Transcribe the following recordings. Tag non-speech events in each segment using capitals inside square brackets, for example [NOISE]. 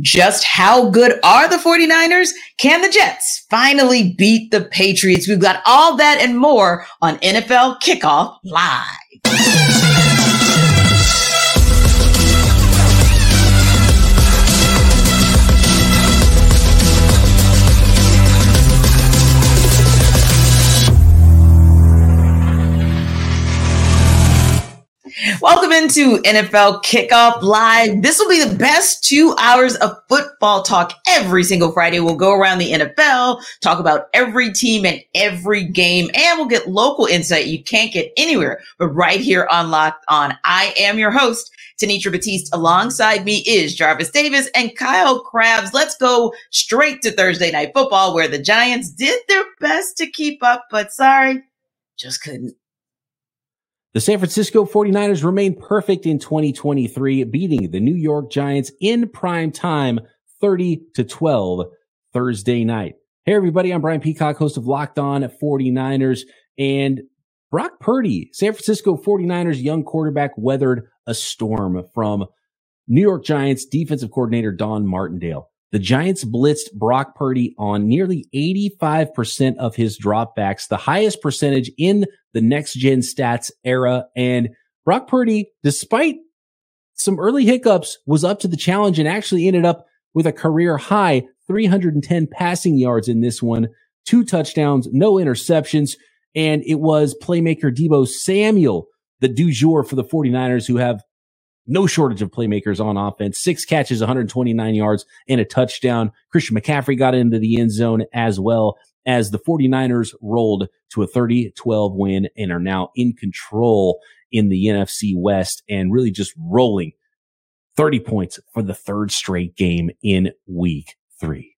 Just how good are the 49ers? Can the Jets finally beat the Patriots? We've got all that and more on NFL Kickoff Live. Welcome into NFL Kickoff Live. This will be the best two hours of football talk every single Friday. We'll go around the NFL, talk about every team and every game, and we'll get local insight you can't get anywhere but right here on Locked On. I am your host, Tanitra Batiste. Alongside me is Jarvis Davis and Kyle Crabbs. Let's go straight to Thursday Night Football, where the Giants did their best to keep up, but sorry, just couldn't. The San Francisco 49ers remain perfect in 2023, beating the New York Giants in prime time 30 to 12 Thursday night. Hey everybody, I'm Brian Peacock, host of Locked On 49ers and Brock Purdy, San Francisco 49ers young quarterback weathered a storm from New York Giants defensive coordinator Don Martindale. The Giants blitzed Brock Purdy on nearly 85% of his dropbacks, the highest percentage in the next gen stats era. And Brock Purdy, despite some early hiccups, was up to the challenge and actually ended up with a career high 310 passing yards in this one, two touchdowns, no interceptions. And it was playmaker Deebo Samuel, the du jour for the 49ers who have no shortage of playmakers on offense. Six catches, 129 yards and a touchdown. Christian McCaffrey got into the end zone as well as the 49ers rolled to a 30-12 win and are now in control in the NFC West and really just rolling 30 points for the third straight game in week three.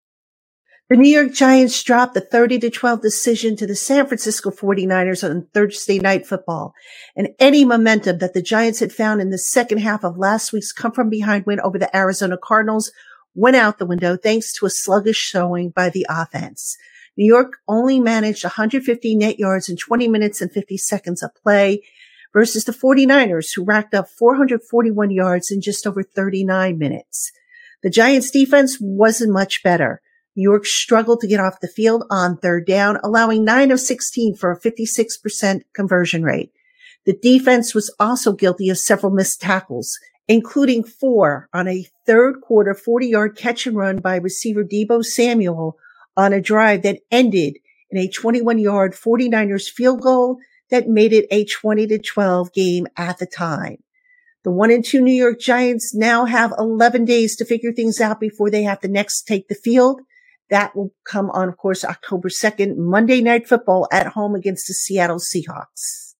The New York Giants dropped the 30 to 12 decision to the San Francisco 49ers on Thursday night football. And any momentum that the Giants had found in the second half of last week's come from behind win over the Arizona Cardinals went out the window thanks to a sluggish showing by the offense. New York only managed 150 net yards in 20 minutes and 50 seconds of play versus the 49ers who racked up 441 yards in just over 39 minutes. The Giants defense wasn't much better. York struggled to get off the field on third down, allowing 9 of 16 for a 56% conversion rate. The defense was also guilty of several missed tackles, including four on a third quarter 40 yard catch and run by receiver Deebo Samuel on a drive that ended in a 21 yard 49ers field goal that made it a 20 to 12 game at the time. The one and two New York Giants now have 11 days to figure things out before they have to next take the field. That will come on, of course, October 2nd, Monday Night Football at home against the Seattle Seahawks.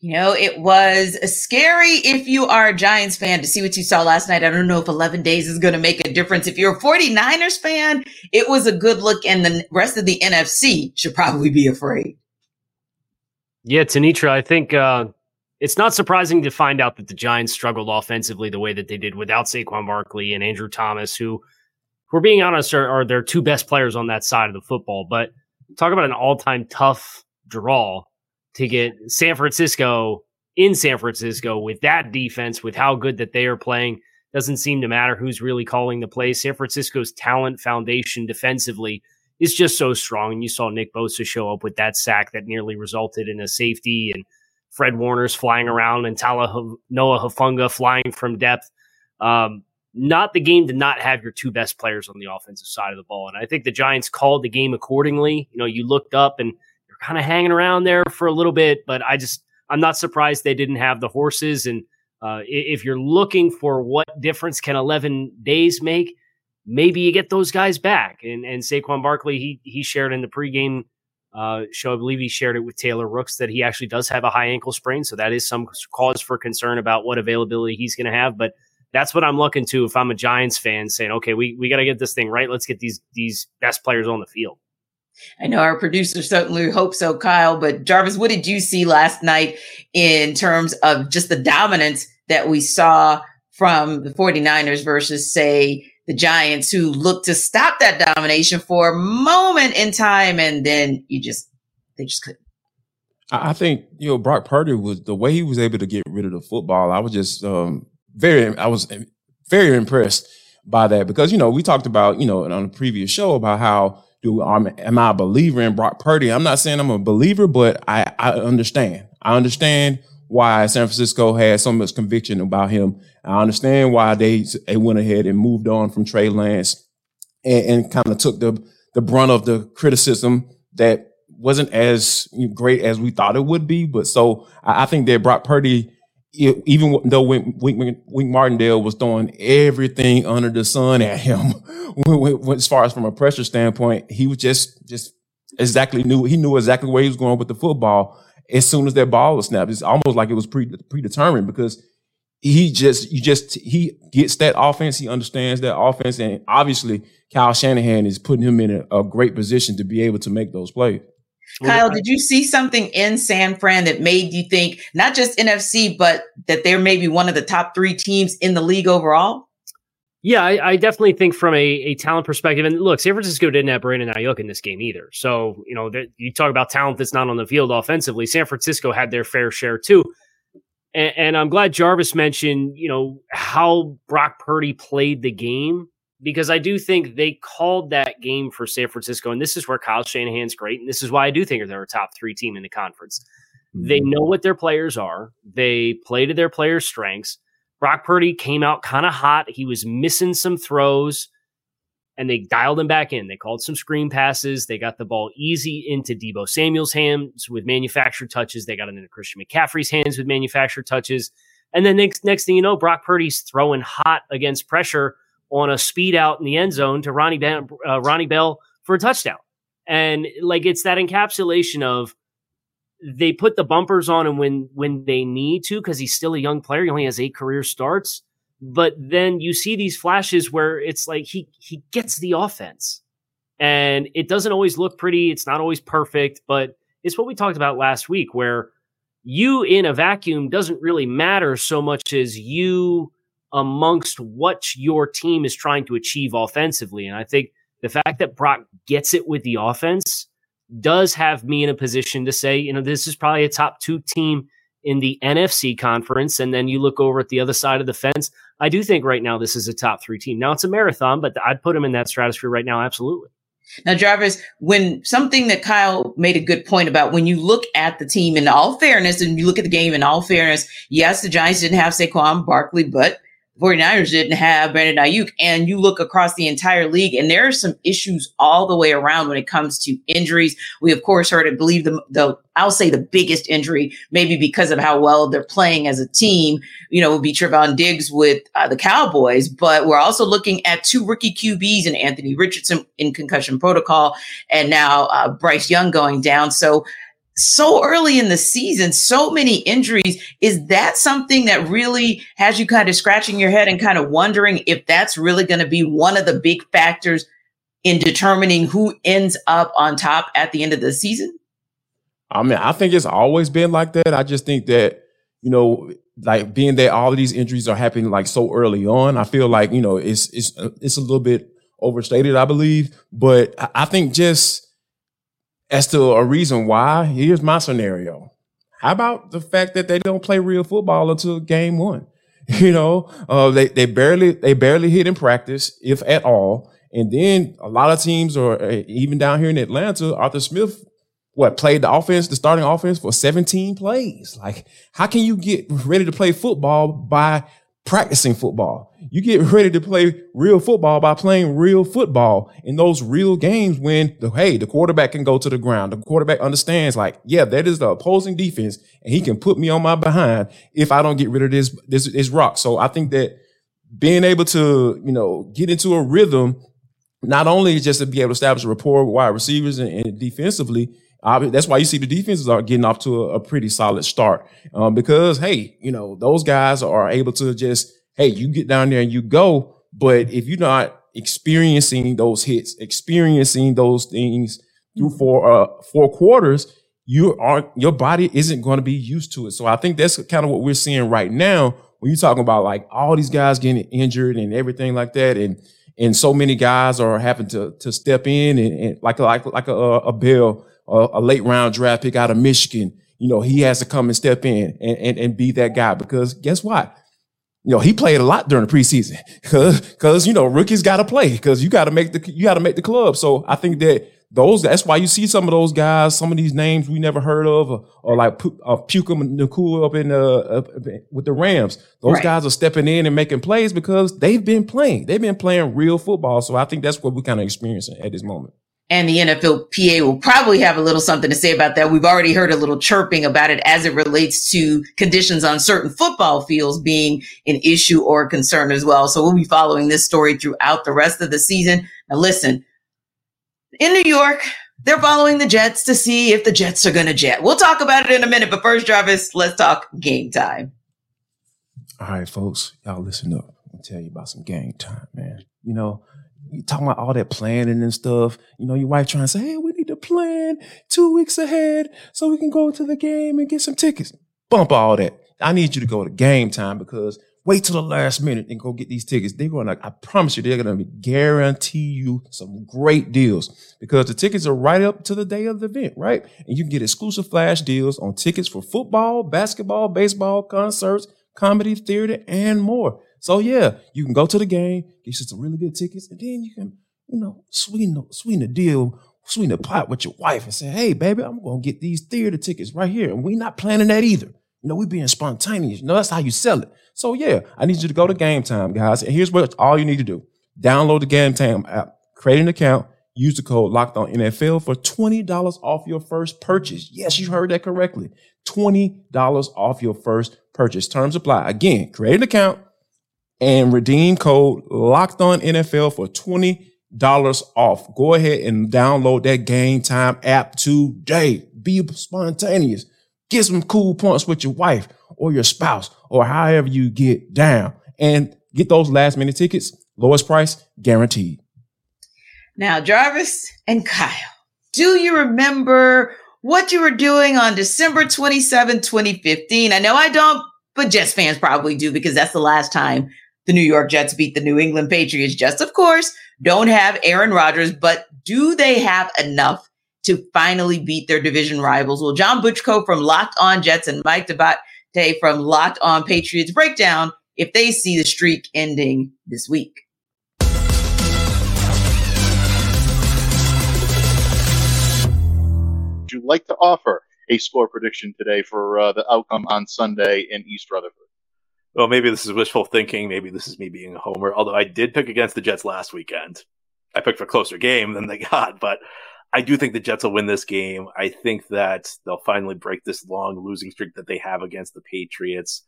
You know, it was scary if you are a Giants fan to see what you saw last night. I don't know if 11 days is going to make a difference. If you're a 49ers fan, it was a good look, and the rest of the NFC should probably be afraid. Yeah, Tanitra, I think uh, it's not surprising to find out that the Giants struggled offensively the way that they did without Saquon Barkley and Andrew Thomas, who – we're being honest, are, are their two best players on that side of the football. But talk about an all time tough draw to get San Francisco in San Francisco with that defense, with how good that they are playing. Doesn't seem to matter who's really calling the play. San Francisco's talent foundation defensively is just so strong. And you saw Nick Bosa show up with that sack that nearly resulted in a safety, and Fred Warner's flying around, and Tala Noah Hufanga flying from depth. Um, not the game to not have your two best players on the offensive side of the ball. And I think the Giants called the game accordingly. You know, you looked up and you're kind of hanging around there for a little bit, but I just, I'm not surprised they didn't have the horses. And uh, if you're looking for what difference can 11 days make, maybe you get those guys back. And, and Saquon Barkley, he, he shared in the pregame uh, show, I believe he shared it with Taylor Rooks that he actually does have a high ankle sprain. So that is some cause for concern about what availability he's going to have. But that's what I'm looking to if I'm a Giants fan, saying, okay, we, we got to get this thing right. Let's get these these best players on the field. I know our producer certainly hopes so, Kyle. But Jarvis, what did you see last night in terms of just the dominance that we saw from the 49ers versus, say, the Giants, who looked to stop that domination for a moment in time, and then you just they just couldn't. I think you know Brock Purdy was the way he was able to get rid of the football. I was just um, very I was very impressed by that because you know we talked about you know on a previous show about how do um, am I a believer in Brock Purdy? I'm not saying I'm a believer, but I I understand. I understand why San Francisco had so much conviction about him. I understand why they they went ahead and moved on from Trey Lance and, and kind of took the the brunt of the criticism that wasn't as great as we thought it would be. But so I, I think that Brock Purdy even though Wink, Wink, Wink, Martindale was throwing everything under the sun at him, [LAUGHS] as far as from a pressure standpoint, he was just just exactly knew he knew exactly where he was going with the football. As soon as that ball was snapped, it's almost like it was pre, predetermined because he just you just he gets that offense, he understands that offense, and obviously Kyle Shanahan is putting him in a, a great position to be able to make those plays. Kyle, did you see something in San Fran that made you think not just NFC, but that they're maybe one of the top three teams in the league overall? Yeah, I, I definitely think from a, a talent perspective, and look, San Francisco didn't have Brandon Aiyuk in this game either. So you know, you talk about talent that's not on the field offensively. San Francisco had their fair share too, and, and I'm glad Jarvis mentioned you know how Brock Purdy played the game because I do think they called that game for San Francisco, and this is where Kyle Shanahan's great, and this is why I do think they're a top three team in the conference. Mm-hmm. They know what their players are. They play to their players' strengths. Brock Purdy came out kind of hot. He was missing some throws, and they dialed him back in. They called some screen passes. They got the ball easy into Deebo Samuel's hands with manufactured touches. They got it into Christian McCaffrey's hands with manufactured touches. And then next, next thing you know, Brock Purdy's throwing hot against pressure on a speed out in the end zone to Ronnie, uh, Ronnie Bell for a touchdown. And like it's that encapsulation of they put the bumpers on him when when they need to because he's still a young player. He only has eight career starts. But then you see these flashes where it's like he he gets the offense. And it doesn't always look pretty. It's not always perfect, but it's what we talked about last week where you in a vacuum doesn't really matter so much as you amongst what your team is trying to achieve offensively. And I think the fact that Brock gets it with the offense does have me in a position to say, you know, this is probably a top two team in the NFC conference. And then you look over at the other side of the fence. I do think right now this is a top three team. Now it's a marathon, but I'd put them in that stratosphere right now. Absolutely. Now, Jarvis, when something that Kyle made a good point about when you look at the team in all fairness and you look at the game in all fairness, yes, the Giants didn't have Saquon Barkley, but 49ers didn't have Brandon Aiyuk. And you look across the entire league, and there are some issues all the way around when it comes to injuries. We, of course, heard, I believe, the, the I'll say the biggest injury, maybe because of how well they're playing as a team, you know, would be Trevon Diggs with uh, the Cowboys. But we're also looking at two rookie QBs and Anthony Richardson in concussion protocol, and now uh, Bryce Young going down. So so early in the season, so many injuries. Is that something that really has you kind of scratching your head and kind of wondering if that's really going to be one of the big factors in determining who ends up on top at the end of the season? I mean, I think it's always been like that. I just think that, you know, like being that all of these injuries are happening like so early on, I feel like, you know, it's it's it's a little bit overstated, I believe. But I think just as to a reason why, here's my scenario. How about the fact that they don't play real football until game one? [LAUGHS] You know, uh, they they barely they barely hit in practice, if at all. And then a lot of teams, or uh, even down here in Atlanta, Arthur Smith, what played the offense, the starting offense for 17 plays. Like, how can you get ready to play football by practicing football. You get ready to play real football by playing real football in those real games when the hey, the quarterback can go to the ground. The quarterback understands, like, yeah, that is the opposing defense, and he can put me on my behind if I don't get rid of this this, this rock. So I think that being able to, you know, get into a rhythm, not only just to be able to establish a rapport with wide receivers and, and defensively, that's why you see the defenses are getting off to a, a pretty solid start um, because hey, you know those guys are able to just hey, you get down there and you go. But if you're not experiencing those hits, experiencing those things through four uh, four quarters, you are your body isn't going to be used to it. So I think that's kind of what we're seeing right now when you're talking about like all these guys getting injured and everything like that, and and so many guys are having to to step in and, and like like like a, a a, a, late round draft pick out of Michigan, you know, he has to come and step in and, and, and be that guy because guess what? you know, he played a lot during the preseason [LAUGHS] because, because you know, rookies got to play because you got to make the you got to make the club. So I think that those that's why you see some of those guys, some of these names we never heard of, or, or like uh, Puka Nacua up in uh, up with the Rams. Those right. guys are stepping in and making plays because they've been playing. They've been playing real football. So I think that's what we're kind of experiencing at this moment and the NFLPA will probably have a little something to say about that. We've already heard a little chirping about it as it relates to conditions on certain football fields being an issue or concern as well. So we'll be following this story throughout the rest of the season. Now, listen, in New York, they're following the Jets to see if the Jets are going to jet. We'll talk about it in a minute, but first, Jarvis, let's talk game time. All right, folks, y'all listen up. I'll tell you about some game time, man. You know, you talking about all that planning and stuff. You know, your wife trying to say, hey, we need to plan two weeks ahead so we can go to the game and get some tickets. Bump all that. I need you to go to game time because wait till the last minute and go get these tickets. They're going to, I promise you, they're going to guarantee you some great deals because the tickets are right up to the day of the event, right? And you can get exclusive flash deals on tickets for football, basketball, baseball, concerts, comedy, theater, and more. So yeah, you can go to the game, get you some really good tickets, and then you can, you know, sweeten the, sweeten the deal, sweeten the pot with your wife and say, hey, baby, I'm gonna get these theater tickets right here. And we're not planning that either. You know, we being spontaneous. You know, that's how you sell it. So yeah, I need you to go to game time, guys. And here's what all you need to do. Download the game time app, create an account, use the code locked on NFL for $20 off your first purchase. Yes, you heard that correctly. $20 off your first purchase. Terms apply. Again, create an account and redeem code locked on NFL for $20 off. Go ahead and download that game time app today. Be spontaneous. Get some cool points with your wife or your spouse or however you get down and get those last minute tickets. Lowest price guaranteed. Now, Jarvis and Kyle, do you remember what you were doing on December 27, 2015? I know I don't, but Jets fans probably do because that's the last time the New York Jets beat the New England Patriots. Just, of course, don't have Aaron Rodgers, but do they have enough to finally beat their division rivals? Well, John Butchko from Locked On Jets and Mike D'Abate from Locked On Patriots break down if they see the streak ending this week. Would you like to offer a score prediction today for uh, the outcome on Sunday in East Rutherford? Well, maybe this is wishful thinking. Maybe this is me being a homer. Although I did pick against the Jets last weekend. I picked for a closer game than they [LAUGHS] got, but I do think the Jets will win this game. I think that they'll finally break this long losing streak that they have against the Patriots.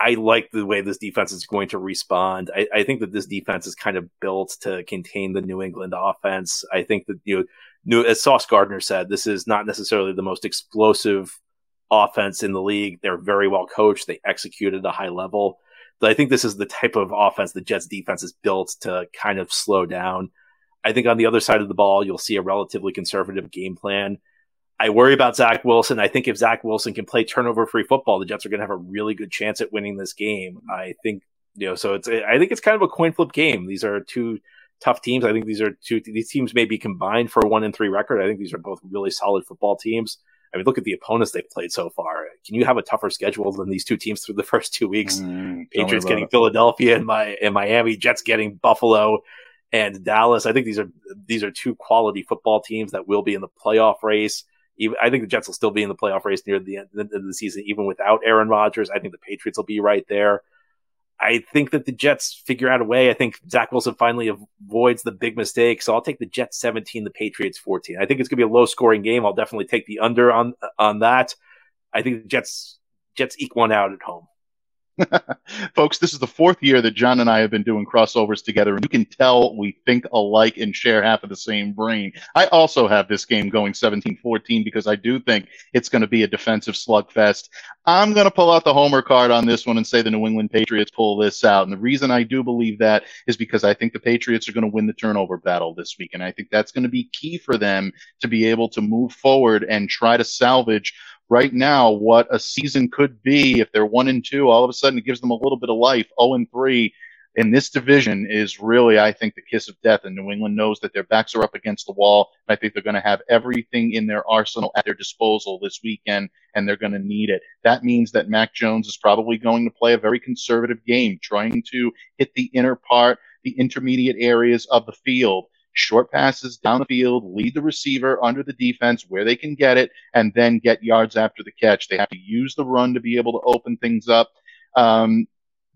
I, like the way this defense is going to respond. I, I, think that this defense is kind of built to contain the New England offense. I think that you know, as Sauce Gardner said, this is not necessarily the most explosive offense in the league. They're very well coached. They execute at a high level. But I think this is the type of offense the Jets defense is built to kind of slow down. I think on the other side of the ball, you'll see a relatively conservative game plan. I worry about Zach Wilson. I think if Zach Wilson can play turnover free football, the Jets are going to have a really good chance at winning this game. I think, you know, so it's, I think it's kind of a coin flip game. These are two tough teams. I think these are two, these teams may be combined for a one and three record. I think these are both really solid football teams. I mean, look at the opponents they've played so far. Can you have a tougher schedule than these two teams through the [LAUGHS] first two weeks? Mm, Patriots getting it. Philadelphia and my and Miami, Jets getting Buffalo and Dallas. I think these are these are two quality football teams that will be in the playoff race. Even, I think the Jets will still be in the playoff race near the end of the season, even without Aaron Rodgers. I think the Patriots will be right there. I think that the Jets figure out a way. I think Zach Wilson finally avoids the big mistake. So I'll take the Jets 17, the Patriots 14. I think it's going to be a low scoring game. I'll definitely take the under on, on that. I think the Jets, Jets eke one out at home. [LAUGHS] Folks, this is the fourth year that John and I have been doing crossovers together, and you can tell we think alike and share half of the same brain. I also have this game going 17 14 because I do think it's going to be a defensive slugfest. I'm going to pull out the homer card on this one and say the New England Patriots pull this out. And the reason I do believe that is because I think the Patriots are going to win the turnover battle this week. And I think that's going to be key for them to be able to move forward and try to salvage right now what a season could be if they're one and two. All of a sudden, it gives them a little bit of life. Zero oh and three, in this division is really, I think, the kiss of death. And New England knows that their backs are up against the wall. I think they're going to have everything in their arsenal at their disposal this weekend, and they're going to need it. That means that Mac Jones is probably going to play a very conservative game, trying to hit the inner part, the intermediate areas of the field short passes down the field, lead the receiver under the defense where they can get it, and then get yards after the catch. They have to use the run to be able to open things up. Um,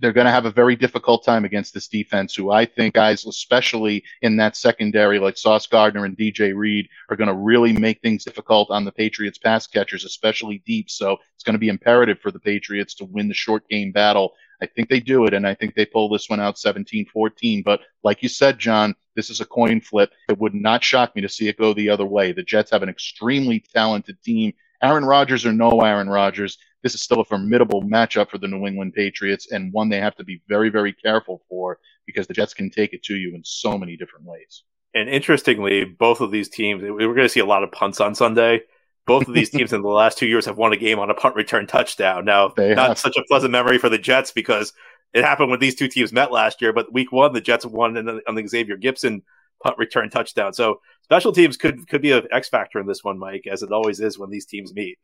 they're going to have a very difficult time against this defense, who I think guys, especially in that secondary, like Sauce Gardner and DJ Reed, are going to really make things difficult on the Patriots pass catchers, especially deep. So it's going to be imperative for the Patriots to win the short game battle. I think they do it, and I think they pull this one out 17 14. But like you said, John, this is a coin flip. It would not shock me to see it go the other way. The Jets have an extremely talented team. Aaron Rodgers or no Aaron Rodgers, this is still a formidable matchup for the New England Patriots and one they have to be very, very careful for because the Jets can take it to you in so many different ways. And interestingly, both of these teams, we're going to see a lot of punts on Sunday. Both of these [LAUGHS] teams in the last two years have won a game on a punt return touchdown. Now, they not have. such a pleasant memory for the Jets because it happened when these two teams met last year. But week one, the Jets won on the Xavier Gipson punt return touchdown. So special teams could could be an X factor in this one, Mike, as it always is when these teams meet.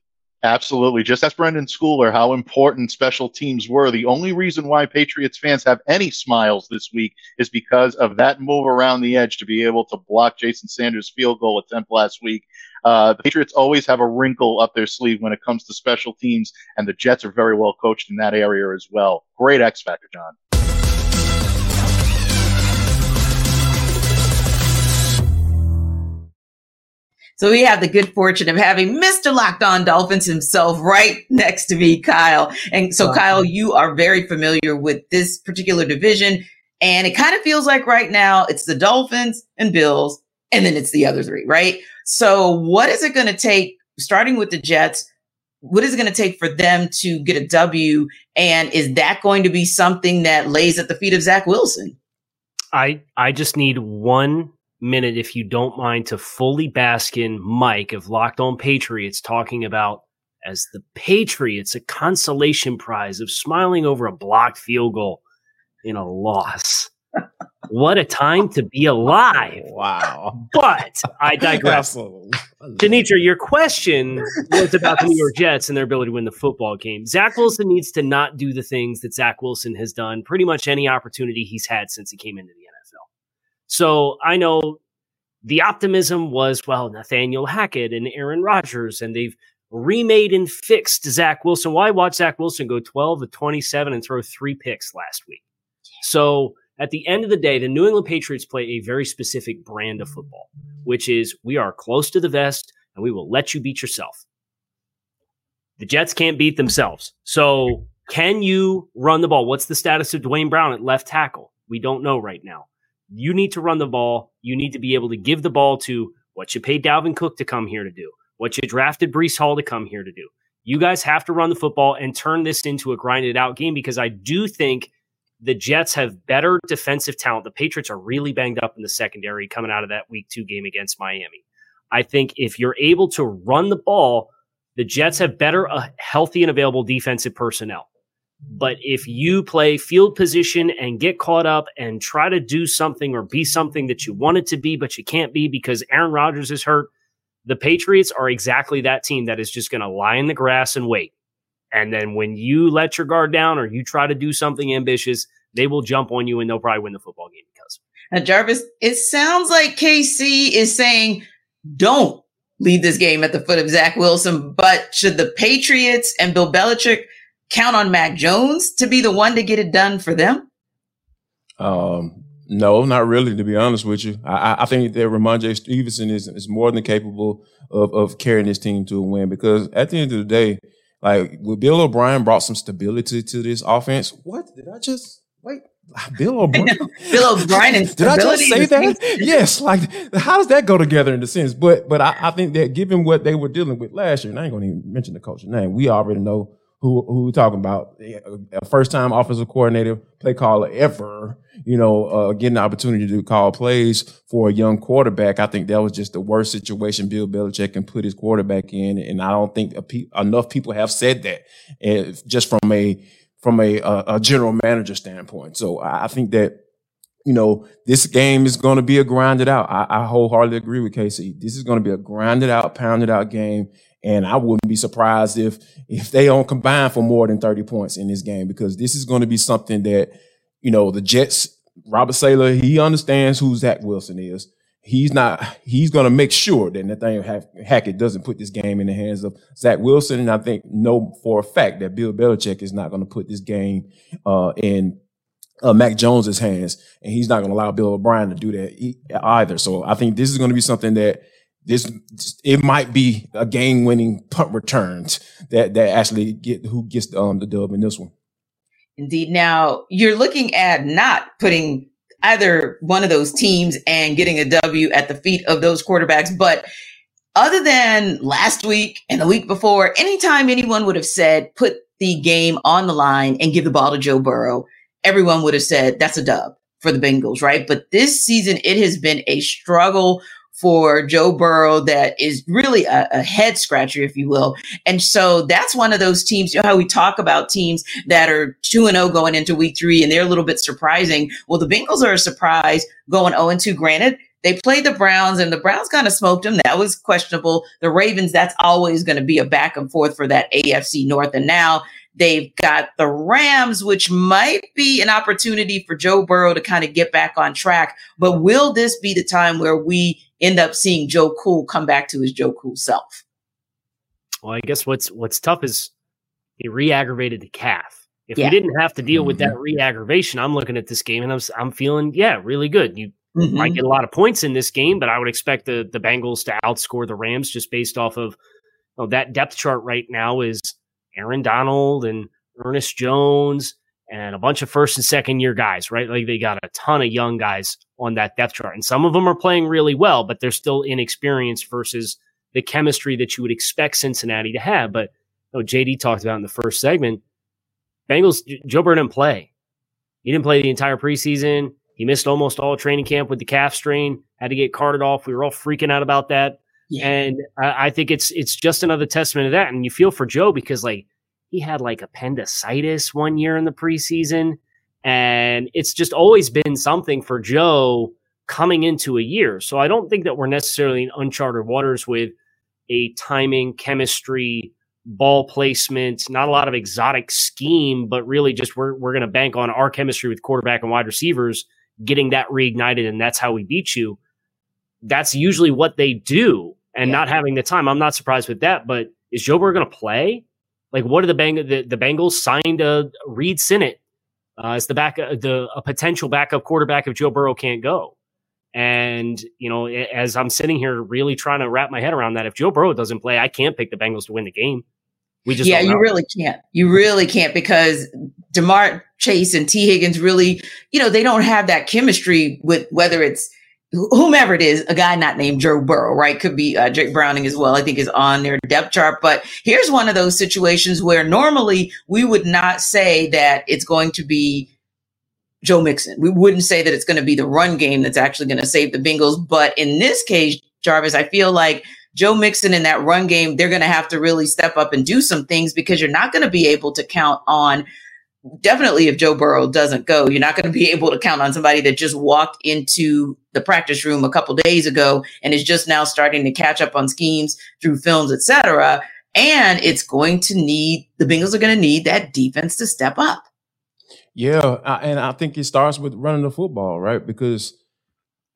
Absolutely. Just as Brenden Schooler, how important special teams were. The only reason why Patriots fans have any smiles this week is because of that move around the edge to be able to block Jason Sanders' field goal attempt last week. Uh, the Patriots always have a wrinkle up their sleeve when it comes to special teams, and the Jets are very well coached in that area as well. Great X factor, John. So we have the good fortune of having Mr. Locked On Dolphins himself right next to me, Kyle. And so, wow. Kyle, you are very familiar with this particular division. And it kind of feels like right now it's the Dolphins and Bills, and then it's the other three, right? So, what is it going to take, starting with the Jets? What is it going to take for them to get a W? And is that going to be something that lays at the feet of Zach Wilson? I I just need one minute, if you don't mind, to fully bask in Mike of Locked On Patriots talking about as the Patriots a consolation prize of smiling over a blocked field goal in a loss. [LAUGHS] what a time to be alive. Wow. But I [LAUGHS] digress. Denitra, your question [LAUGHS] was about the New York Jets and their ability to win the football game. Zach Wilson needs to not do the things that Zach Wilson has done pretty much any opportunity he's had since he came into the so I know the optimism was, well, Nathaniel Hackett and Aaron Rodgers, and they've remade and fixed Zach Wilson. Why watch Zach Wilson go 12 to 27 and throw three picks last week? So at the end of the day, the New England Patriots play a very specific brand of football, which is we are close to the vest and we will let you beat yourself. The Jets can't beat themselves. So can you run the ball? What's the status of Duane Brown at left tackle? We don't know right now. You need to run the ball. You need to be able to give the ball to what you paid Dalvin Cook to come here to do, what you drafted Breece Hall to come here to do. You guys have to run the football and turn this into a grinded out game because I do think the Jets have better defensive talent. The Patriots are really banged up in the secondary coming out of that week two game against Miami. I think if you're able to run the ball, the Jets have better uh, healthy and available defensive personnel. But if you play field position and get caught up and try to do something or be something that you want it to be, but you can't be because Aaron Rodgers is hurt, the Patriots are exactly that team that is just going to lie in the grass and wait. And then when you let your guard down or you try to do something ambitious, they will jump on you and they'll probably win the football game because. Now, Jarvis, it sounds like KC is saying, don't leave this game at the foot of Zach Wilson, but should the Patriots and Bill Belichick – count on Mac Jones to be the one to get it done for them? Um, no, not really. To be honest with you, I, I think that Rhamondre Stevenson is is more than capable of of carrying this team to a win. Because at the end of the day, like with Bill O'Brien brought some stability to this offense. What did I just wait? Bill [LAUGHS] O'Brien. Bill O'Brien and Did I just say that? [LAUGHS] yes. Like, how does that go together in the sense? But but I, I, think that given what they were dealing with last year, and I ain't gonna even mention the coach's name. We already know who who we talking about? A first time offensive coordinator, play caller ever. You know, uh, getting the opportunity to call plays for a young quarterback. I think that was just the worst situation Bill Belichick can put his quarterback in, and I don't think pe- enough people have said that. And just from a from a, a, a general manager standpoint. So I think that you know, this game is going to be a grinded out. I, I wholeheartedly agree with Casey. This is going to be a grinded out, pounded out game. And I wouldn't be surprised if if they don't combine for more than 30 points in this game because this is going to be something that, you know, the Jets, Robert Saleh, he understands who Zach Wilson is. He's not, he's going to make sure that Nathaniel Hackett doesn't put this game in the hands of Zach Wilson. And I think know for a fact that Bill Belichick is not going to put this game uh, in uh, Mac Jones's hands, and he's not going to allow Bill O'Brien to do that either. So I think this is going to be something that this it might be a game winning punt returns that that actually get who gets um, the dub in this one. Indeed. Now you're looking at not putting either one of those teams and getting a W at the feet of those quarterbacks, but other than last week and the week before, anytime anyone would have said put the game on the line and give the ball to Joe Burrow, everyone would have said that's a dub for the Bengals, right? But this season, it has been a struggle for Joe Burrow that is really a, a, head scratcher, if you will. And so that's one of those teams, you know how we talk about teams that are 2 and 0 going into week three and they're a little bit surprising. Well, the Bengals are a surprise going 0 and 2. Granted, they played the Browns and the Browns kind of smoked them. That was questionable. The Ravens, that's always going to be a back and forth for that AFC North. And now They've got the Rams, which might be an opportunity for Joe Burrow to kind of get back on track. But will this be the time where we end up seeing Joe Cool come back to his Joe Cool self? Well, I guess what's what's tough is he re-aggravated the calf. If yeah. we didn't have to deal with that mm-hmm. re-aggravation, I'm looking at this game and I'm I'm feeling yeah really good. You mm-hmm. might get a lot of points in this game, but I would expect the the Bengals to outscore the Rams just based off of you know, that depth chart right now is Aaron Donald and Ernest Jones and a bunch of first and second year guys, right? Like they got a ton of young guys on that depth chart. And some of them are playing really well, but they're still inexperienced versus the chemistry that you would expect Cincinnati to have. But you know, JD talked about in the first segment, Bengals, Joe Burrow didn't play. He didn't play the entire preseason. He missed almost all training camp with the calf strain, had to get carted off. We were all freaking out about that. Yeah. And I, I think it's it's just another testament of that. And you feel for Joe because like he had like appendicitis one year in the preseason. And it's just always been something for Joe coming into a year. So I don't think that we're necessarily in uncharted waters with a timing, chemistry, ball placement, not a lot of exotic scheme, but really just we're we're going to bank on our chemistry with quarterback and wide receivers getting that reignited and that's how we beat you. That's usually what they do and yeah. not having the time. I'm not surprised with that. But is Joe Burrow going to play? Like, what are the Bang the, the Bengals signed a Reid Sinnett uh, as the back uh, the a potential backup quarterback if Joe Burrow can't go. And you know, as I'm sitting here really trying to wrap my head around that, if Joe Burrow doesn't play, I can't pick the Bengals to win the game. We just yeah, you really can't. You really can't because Ja'Marr Chase and Tee Higgins really, you know, they don't have that chemistry with whether it's whomever it is, a guy not named Joe Burrow, right? Could be uh, Jake Browning as well. I think is on their depth chart. But here's one of those situations where normally we would not say that it's going to be Joe Mixon. We wouldn't say that it's going to be the run game that's actually going to save the Bengals. But in this case, Jarvis, I feel like Joe Mixon in that run game, they're going to have to really step up and do some things because you're not going to be able to count on definitely if Joe Burrow doesn't go, you're not going to be [LAUGHS] able to count on somebody that just walked into the practice room a couple days ago and is just now starting to catch up on schemes through films, etc. And it's going to need the Bengals are going to need that defense to step up. Yeah, and I think it starts with running the football, right? Because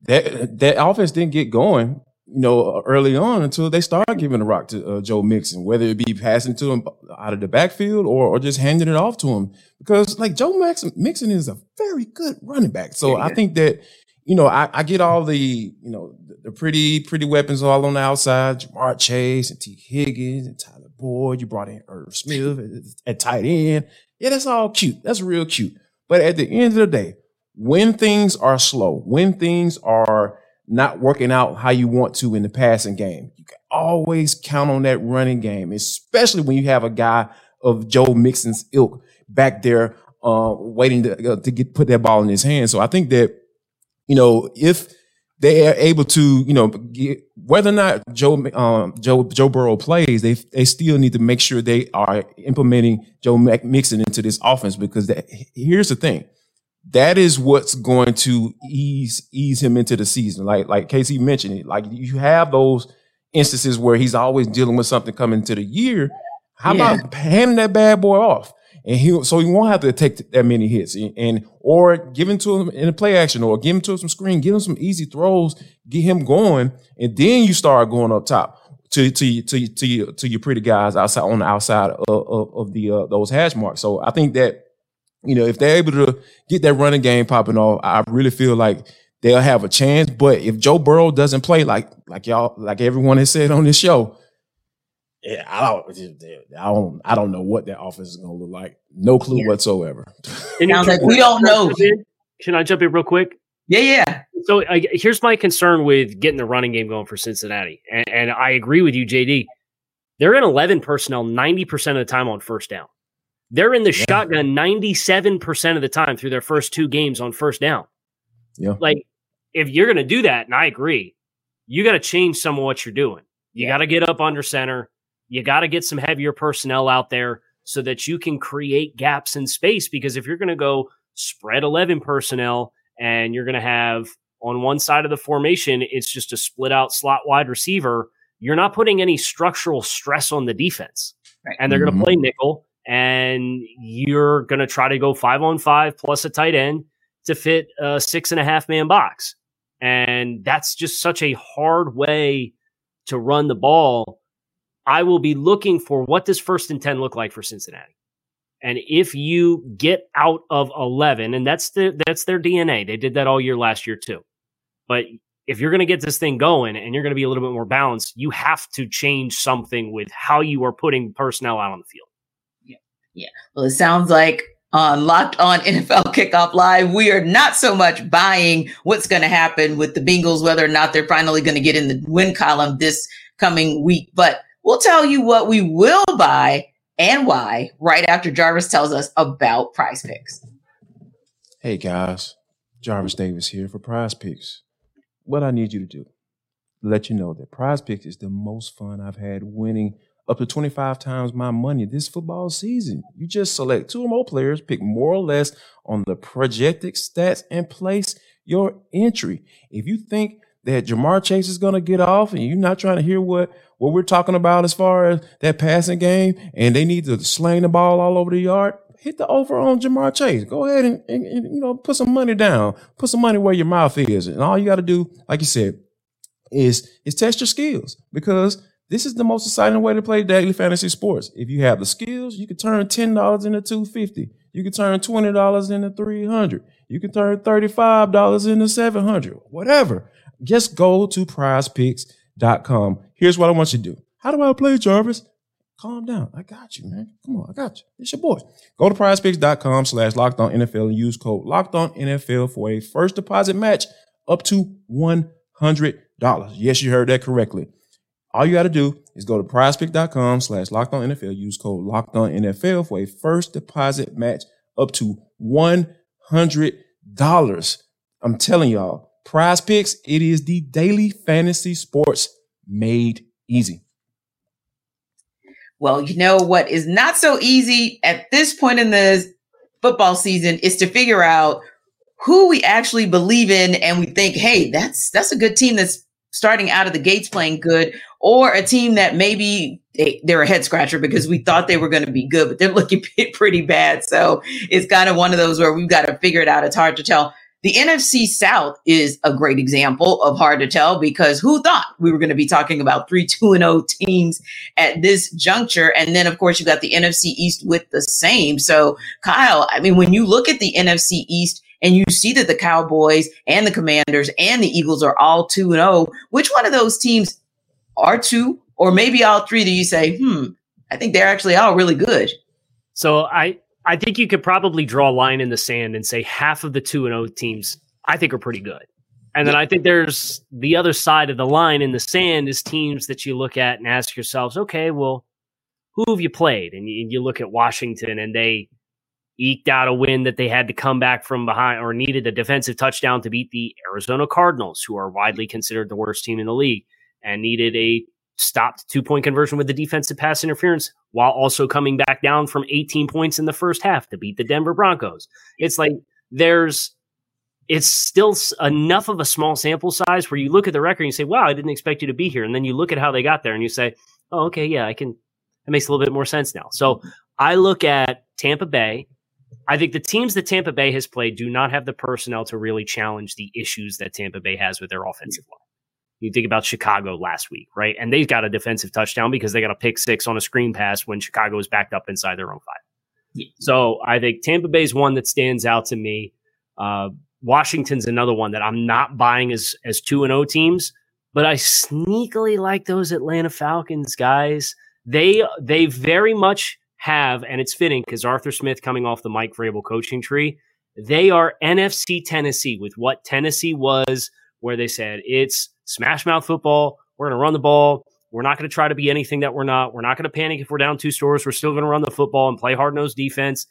that that offense didn't get going you know, early on until they start giving the rock to uh, Joe Mixon, whether it be passing to him out of the backfield or, or just handing it off to him. Because like Joe Mixon, Mixon is a very good running back. So yeah, I think that, you know, I, I, get all the, you know, the, the, pretty, pretty weapons all on the outside, Ja'Marr Chase and Tee Higgins and Tyler Boyd. You brought in Irv Smith at, at tight end. Yeah, that's all cute. That's real cute. But at the end of the day, when things are slow, when things are not working out how you want to in the passing game. You can always count on that running game, especially when you have a guy of Joe Mixon's ilk back there uh, waiting to, uh, to get put that ball in his hand. So I think that, you know, if they are able to, you know, get, whether or not Joe um, Joe Joe Burrow plays, they they still need to make sure they are implementing Joe Mixon into this offense because that, here's the thing, that is what's going to ease ease him into the season. Like like Casey mentioned it, like you have those instances where he's always dealing with something coming into the year. How yeah. about handing that bad boy off? and he so he won't have to take that many hits and or give him to him in a play action or give him to him some screen, give him some easy throws, get him going, and then you start going up top to to to to your, to your pretty guys outside on the outside of, of, of the uh, those hash marks. So I think that you know if they're able to get that running game popping off, I really feel like they'll have a chance. But if Joe Burrow doesn't play like like y'all like everyone has said on this show, yeah, I don't, I don't, I don't know what that offense is going to look like. No clue yeah. whatsoever. Sounds like we don't know. Can I jump in real quick? Yeah, yeah. So uh, here's my concern with getting the running game going for Cincinnati, and, and I agree with you, JD. They're in 11 personnel 90% of the time on first down. They're in the yeah. shotgun 97% of the time through their first two games on first down. Yeah. Like, if you're going to do that, and I agree, you got to change some of what you're doing. You yeah. got to get up under center. You got to get some heavier personnel out there so that you can create gaps in space. Because if you're going to go spread 11 personnel and you're going to have on one side of the formation, it's just a split out slot wide receiver, you're not putting any structural stress on the defense. Right. And they're mm-hmm. going to play nickel and you're going to try to go five on five plus a tight end to fit a six and a half man box. And that's just such a hard way to run the ball I will be looking for what does first and 10 look like for Cincinnati. And if you get out of 11, and that's the that's their DNA. They did that all year last year too. But if you're going to get this thing going and you're going to be a little bit more balanced, you have to change something with how you are putting personnel out on the field. Yeah. Well, it sounds like on Locked On [LAUGHS] NFL Kickoff Live, we are not so much buying what's going to happen with the Bengals, whether or not they're finally going to get in the win column this coming week, but We'll tell you what we will buy and why right after Jarvis tells us about prize picks. Hey guys, Jarvis Davis here for prize picks. What I need you to do, let you know that prize picks is the most fun I've had winning up to 25 times my money this football season. You just select two or more players, pick more or less on the projected stats, and place your entry. If you think that Ja'Marr Chase is going to get off and you're not trying to hear what what we're talking about as far as that passing game and they need to sling the ball all over the yard, hit the over on Ja'Marr Chase. Go ahead and, and, and, you know put some money down, put some money where your mouth is, and all you got to do, like you said, is is test your skills because this is the most exciting way to play daily fantasy sports. If you have the skills, you can turn ten dollars into two fifty. You can turn twenty dollars into three hundred. You can turn thirty five dollars into seven hundred. Whatever. Just go to PrizePicks.com Here's what I want you to do. How do I play, Jarvis? Calm down. I got you, man. Come on, I got you. It's your boy. Go to prizepicks.com slash locked on NFL and use code locked on NFL for a first deposit match up to $100. Yes, you heard that correctly. All you got to do is go to prizepicks.com slash locked on NFL, use code locked on NFL for a first deposit match up to $100. I'm telling y'all, prize picks, it is the daily fantasy sports made easy? Well, you know what is not so easy at this point in the football season is to figure out who we actually believe in and we think, hey, that's that's a good team that's starting out of the gates playing good, or a team that maybe they, are a head scratcher because we thought they were going to be good, but they're [LAUGHS] looking pretty bad. So it's kind of one of those where we've got to figure it out. It's hard to tell. The NFC South is a great example of hard to tell because who thought we were going to be talking about three 2 and 0 teams at this juncture? And then, of course, you've got the NFC East with the same. So, Kyle, I mean, when you look at the NFC East and you see that the Cowboys and the Commanders and the Eagles are all 2 and 0, which one of those teams are two or maybe all three do you say, hmm, I think they're actually all really good? So I I think you could probably draw a line in the sand and say half of the 2 and 0 teams I think are pretty good. And then I think there's the other side of the line in the sand is teams that you look at and ask yourselves, okay, well, who have you played? And you, you look at Washington and they eked out a win that they had to come back from behind or needed a defensive touchdown to beat the Arizona Cardinals, who are widely considered the worst team in the league, and needed a stopped two point conversion with the defensive pass interference while also coming back down from 18 points in the first half to beat the Denver Broncos. It's like there's it's still enough of a small sample size where you look at the record and you say, wow, I didn't expect you to be here. And then you look at how they got there and you say, oh, okay, yeah, I can, it makes a little bit more sense now. So I look at Tampa Bay. I think the teams that Tampa Bay has played do not have the personnel to really challenge the issues that Tampa Bay has with their offensive line. You think about Chicago last week, right? And they got a defensive touchdown because they got a pick six on a screen pass when Chicago was backed up inside their own five. Yeah. So I think Tampa Bay's one that stands out to me. Uh, Washington's another one that I'm not buying as as two and O teams, but I sneakily like those Atlanta Falcons guys. They they very much have, and it's fitting because Arthur Smith coming off the Mike Vrabel coaching tree. They are NFC Tennessee with what Tennessee was, where they said it's smash mouth football. We're going to run the ball. We're not going to try to be anything that we're not. We're not going to panic if we're down two scores. We're still going to run the football and play hard nosed defense.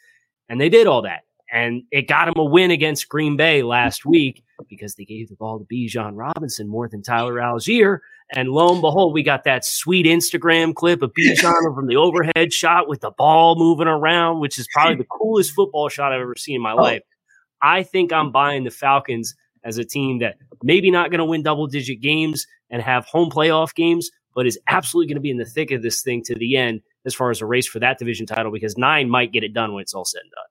And they did all that. And it got them a win against Green Bay last week because they gave the ball to Bijan Robinson more than Tyler Allgeier. And lo and behold, we got that sweet Instagram clip of Bijan from the overhead shot with the ball moving around, which is probably the coolest football shot I've ever seen in my oh. life. I think I'm buying the Falcons as a team that maybe not going to win double digit games and have home playoff games, but is absolutely going to be in the thick of this thing to the end as far as a race for that division title because nine might get it done when it's all said and done.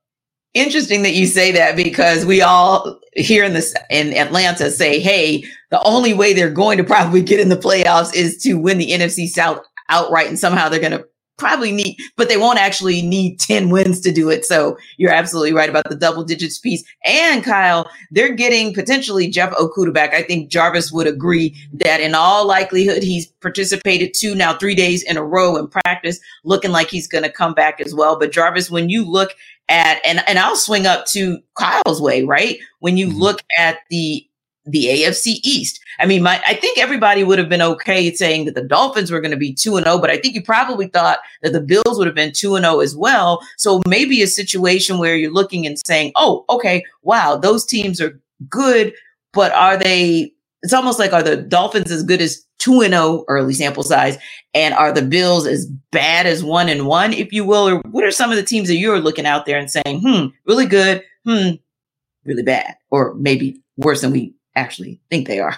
Interesting that you say that because we all here in this in Atlanta say, "Hey, the only way they're going to probably get in the playoffs is to win the NFC South outright, and somehow they're going to probably need, but they won't actually need 10 wins to do it. So you're absolutely right about the double digits piece. And Kyle, they're getting potentially Jeff Okudah back. I think Jarvis would agree that in all likelihood, he's participated two, now three days in a row in practice, looking like he's going to come back as well. But Jarvis, when you look at, and, and I'll swing up to Kyle's way, right? When you mm-hmm. look at the the AFC East. I mean, my, I think everybody would have been okay saying that the Dolphins were going to be 2 and 0, but I think you probably thought that the Bills would have been 2 and 0 as well. So maybe a situation where you're looking and saying, "Oh, okay, wow, those teams are good, but are they it's almost like are the Dolphins as good as 2 and 0 early sample size and are the Bills as bad as 1 and 1 if you will or what are some of the teams that you're looking out there and saying, "Hmm, really good, hmm, really bad," or maybe worse than we actually think they are.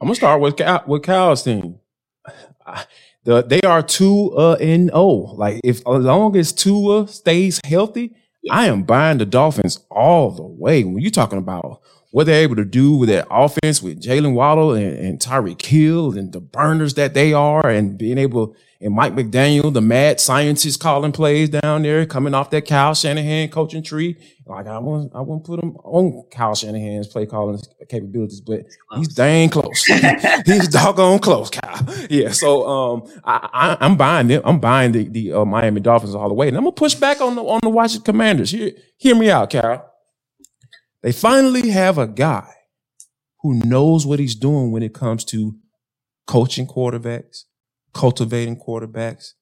I'm gonna start with with Kyle's team. [SIGHS] The, they are two uh and oh. Like if as long as Tua stays healthy, I am buying the Dolphins all the way. When you're talking about what they're able to do with that offense with Jaylen Waddle and, and Tyreek Hill and the burners that they are, and being able and Mike McDaniel, the mad scientist calling plays down there, coming off that Kyle Shanahan coaching tree. Like I want, I won't put him on Kyle Shanahan's play calling capabilities, but he's dang close. [LAUGHS] he's doggone close, Kyle. Yeah. So um, I, I, am buying them. I'm buying the the uh, Miami Dolphins all the way, and I'm gonna push back on the on the Washington Commanders. Hear, hear me out, Kyle. They finally have a guy who knows what he's doing when it comes to coaching quarterbacks, cultivating quarterbacks.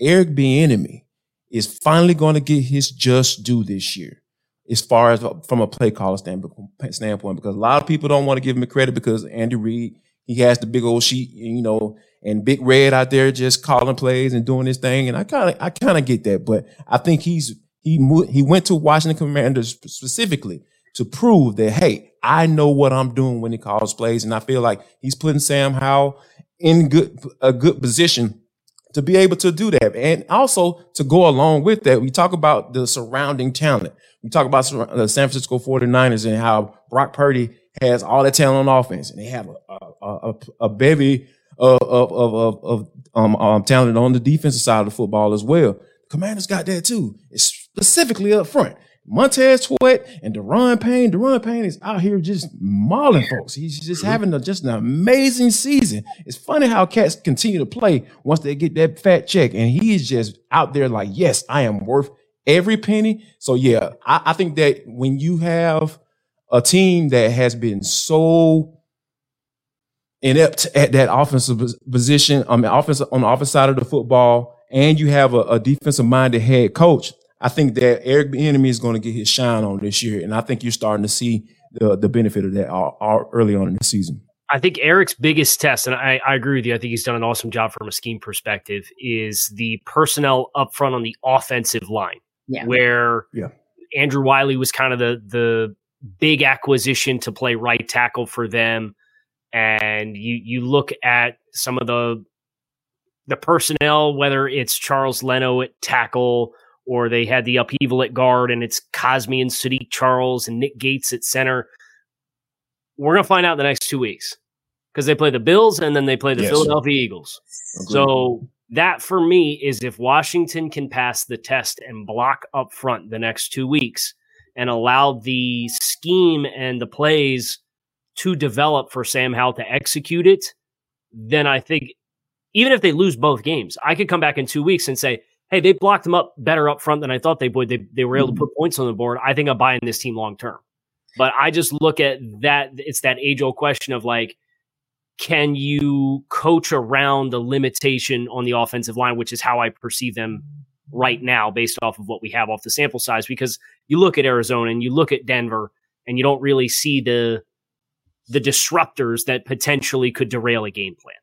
Eric Bieniemy is finally going to get his just due this year, as far as from a play caller standpoint. Because a lot of people don't want to give him credit because Andy Reid he has the big old sheet, you know, and Big Red out there just calling plays and doing his thing. And I kind of I kind of get that, but I think he's he he went to Washington Commanders specifically to prove that hey, I know what I'm doing when he calls plays, and I feel like he's putting Sam Howell in good a good position to be able to do that. And also to go along with that, we talk about the surrounding talent. We talk about the San Francisco 49ers and how Brock Purdy has all that talent on offense and they have a, a, a, a bevy of, of, of, of um, um, talent on the defensive side of the football as well. Commanders got that too, it's specifically up front. Montez Sweat and Daron Payne. Daron Payne is out here just mauling folks. He's just mm-hmm. having a, just an amazing season. It's funny how cats continue to play once they get that fat check, and he is just out there like, yes, I am worth every penny. So yeah, I, I think that when you have a team that has been so inept at that offensive position, I mean, offense on the offensive side of the football, and you have a, a defensive minded head coach, I think that Eric Bieniemy is going to get his shine on this year, and I think you're starting to see the the benefit of that all, all early on in the season. I think Eric's biggest test, and I, I, agree with you. I think he's done an awesome job from a scheme perspective. Is the personnel up front on the offensive line, yeah. where yeah. Andrew Wylie was kind of the the big acquisition to play right tackle for them, and you you look at some of the the personnel, whether it's Charles Leno at tackle or they had the upheaval at guard and it's Cosmi and Saahdiq Charles and Nick Gates at center. We're going to find out in the next two weeks because they play the Bills and then they play the yes. Philadelphia Eagles. Agreed. So that for me is if Washington can pass the test and block up front the next two weeks and allow the scheme and the plays to develop for Sam Howell to execute it, then I think even if they lose both games, I could come back in two weeks and say, hey, they blocked them up better up front than I thought they would. They, they were able to mm-hmm. put points on the board. I think I'm buying this team long term. But I just look at that. It's that age old question of like, can you coach around the limitation on the offensive line, which is how I perceive them right now based off of what we have off the sample size? Because you look at Arizona and you look at Denver and you don't really see the the disruptors that potentially could derail a game plan.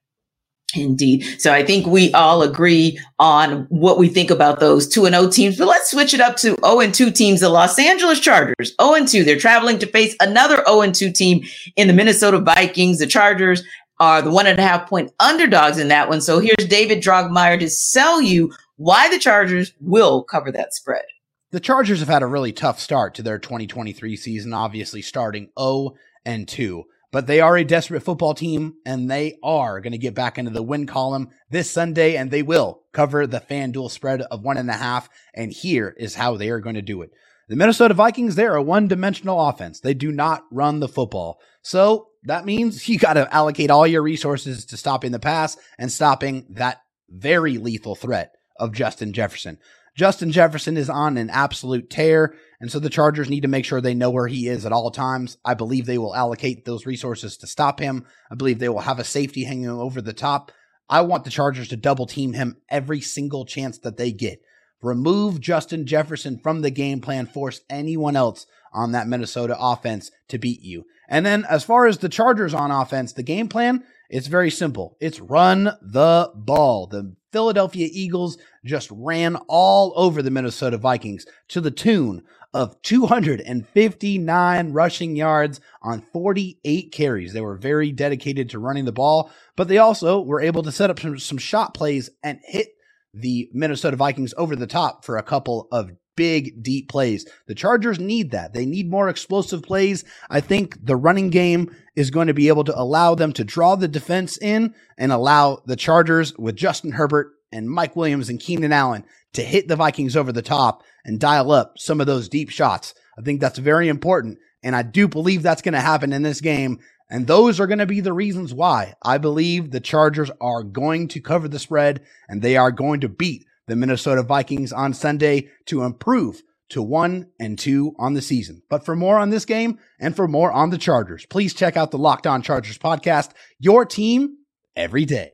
Indeed. So I think we all agree on what we think about those 2 and 0 teams, but let's switch it up to 0 and 2 teams. The Los Angeles Chargers, 0 and 2. They're traveling to face another 0 and 2 team in the Minnesota Vikings. The Chargers are the one and a half point underdogs in that one. So here's David Drogmeyer to sell you why the Chargers will cover that spread. The Chargers have had a really tough start to their 2023 season, obviously starting 0 and 2. But they are a desperate football team, and they are going to get back into the win column this Sunday, and they will cover the FanDuel spread of one and a half. And here is how they are going to do it. The Minnesota Vikings, they're a one dimensional offense. They do not run the football. So that means you got to allocate all your resources to stopping the pass and stopping that very lethal threat of Justin Jefferson. Justin Jefferson is on an absolute tear. And so the Chargers need to make sure they know where he is at all times. I believe they will allocate those resources to stop him. I believe they will have a safety hanging over the top. I want the Chargers to double team him every single chance that they get. Remove Justin Jefferson from the game plan, force anyone else on that Minnesota offense to beat you. And then as far as the Chargers on offense, the game plan, it's very simple. It's run the ball. The Philadelphia Eagles just ran all over the Minnesota Vikings to the tune of 259 rushing yards on 48 carries. They were very dedicated to running the ball, but they also were able to set up some, some shot plays and hit the Minnesota Vikings over the top for a couple of big, deep plays. The Chargers need that. They need more explosive plays. I think the running game is going to be able to allow them to draw the defense in and allow the Chargers with Justin Herbert and Mike Williams and Keenan Allen to hit the Vikings over the top and dial up some of those deep shots. I think that's very important. And I do believe that's going to happen in this game. And those are going to be the reasons why I believe the Chargers are going to cover the spread and they are going to beat the Minnesota Vikings on Sunday to improve to one and two on the season. But for more on this game and for more on the Chargers, please check out the Locked On Chargers podcast, your team every day.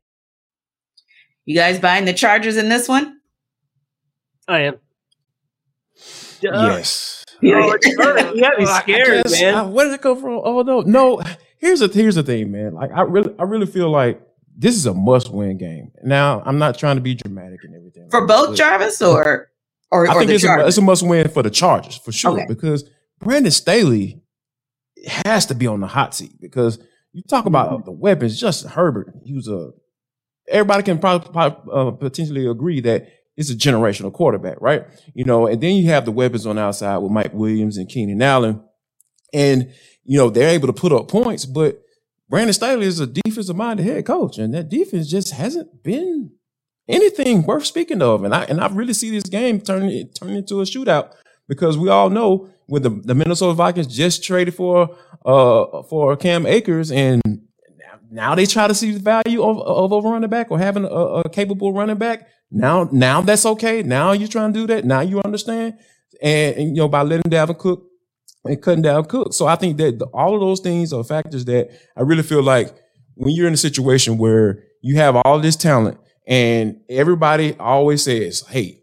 You guys buying the Chargers in this one? I am. Yes. Yeah, oh, [LAUGHS] you got me scared, guess, man. Uh, where did it go from? Oh no, no. Here's the here's the thing, man. Like I really I really feel like this is a must win game. Now I'm not trying to be dramatic and everything for both Jarvis or or I or think it's a, it's a must win for the Chargers for sure okay. because Brandon Staley has to be on the hot seat because you talk about mm-hmm. the weapons. Justin Herbert, he was a everybody can probably, probably uh, potentially agree that it's a generational quarterback, right? You know, and then you have the weapons on the outside with Mike Williams and Keenan Allen, and you know they're able to put up points, but Brandon Staley is a defensive minded head coach, and that defense just hasn't been anything worth speaking of. And I and I really see this game turning turning into a shootout because we all know with the, the Minnesota Vikings just traded for uh for Cam Akers and now they try to see the value of, of a running back or having a, a, capable running back. Now, now that's okay. Now you're trying to do that. Now you understand. And, and you know, by letting Dalvin Cook and cutting down cooks. So I think that the, all of those things are factors that I really feel like when you're in a situation where you have all this talent and everybody always says, Hey,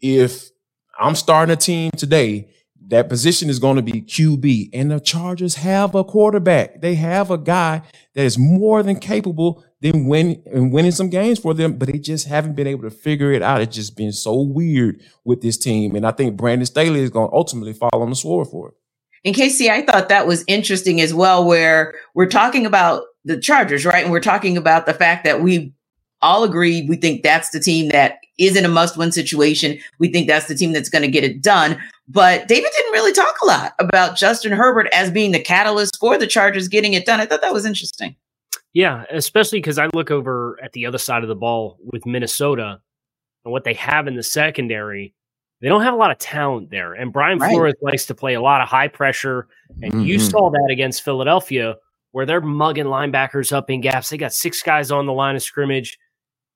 if I'm starting a team today. That position is going to be QB, and the Chargers have a quarterback. They have a guy that is more than capable than win and winning some games for them, but they just haven't been able to figure it out. It's just been so weird with this team, and I think Brandon Staley is going to ultimately fall on the sword for it. In KC, I thought that was interesting as well, where we're talking about the Chargers, right? And we're talking about the fact that we all agree we think that's the team that is in a must win situation. We think that's the team that's going to get it done. But David didn't really talk a lot about Justin Herbert as being the catalyst for the Chargers getting it done. I thought that was interesting. Yeah, especially because I look over at the other side of the ball with Minnesota and what they have in the secondary. They don't have a lot of talent there. And Brian right. Flores likes to play a lot of high pressure. And mm-hmm. you saw that against Philadelphia, where they're mugging linebackers up in gaps. They got six guys on the line of scrimmage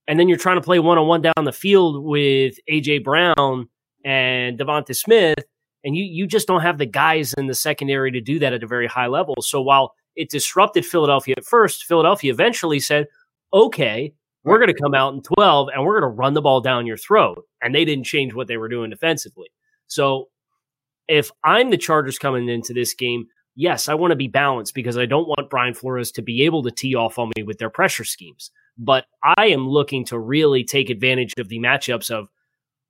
and then you're trying to play one on one down the field with AJ Brown and DeVonta Smith, and you you just don't have the guys in the secondary to do that at a very high level. So while it disrupted Philadelphia at first, Philadelphia eventually said, "Okay, we're going to come out in 12 and we're going to run the ball down your throat." And they didn't change what they were doing defensively. So if I'm the Chargers coming into this game, yes, I want to be balanced because I don't want Brian Flores to be able to tee off on me with their pressure schemes but I am looking to really take advantage of the matchups of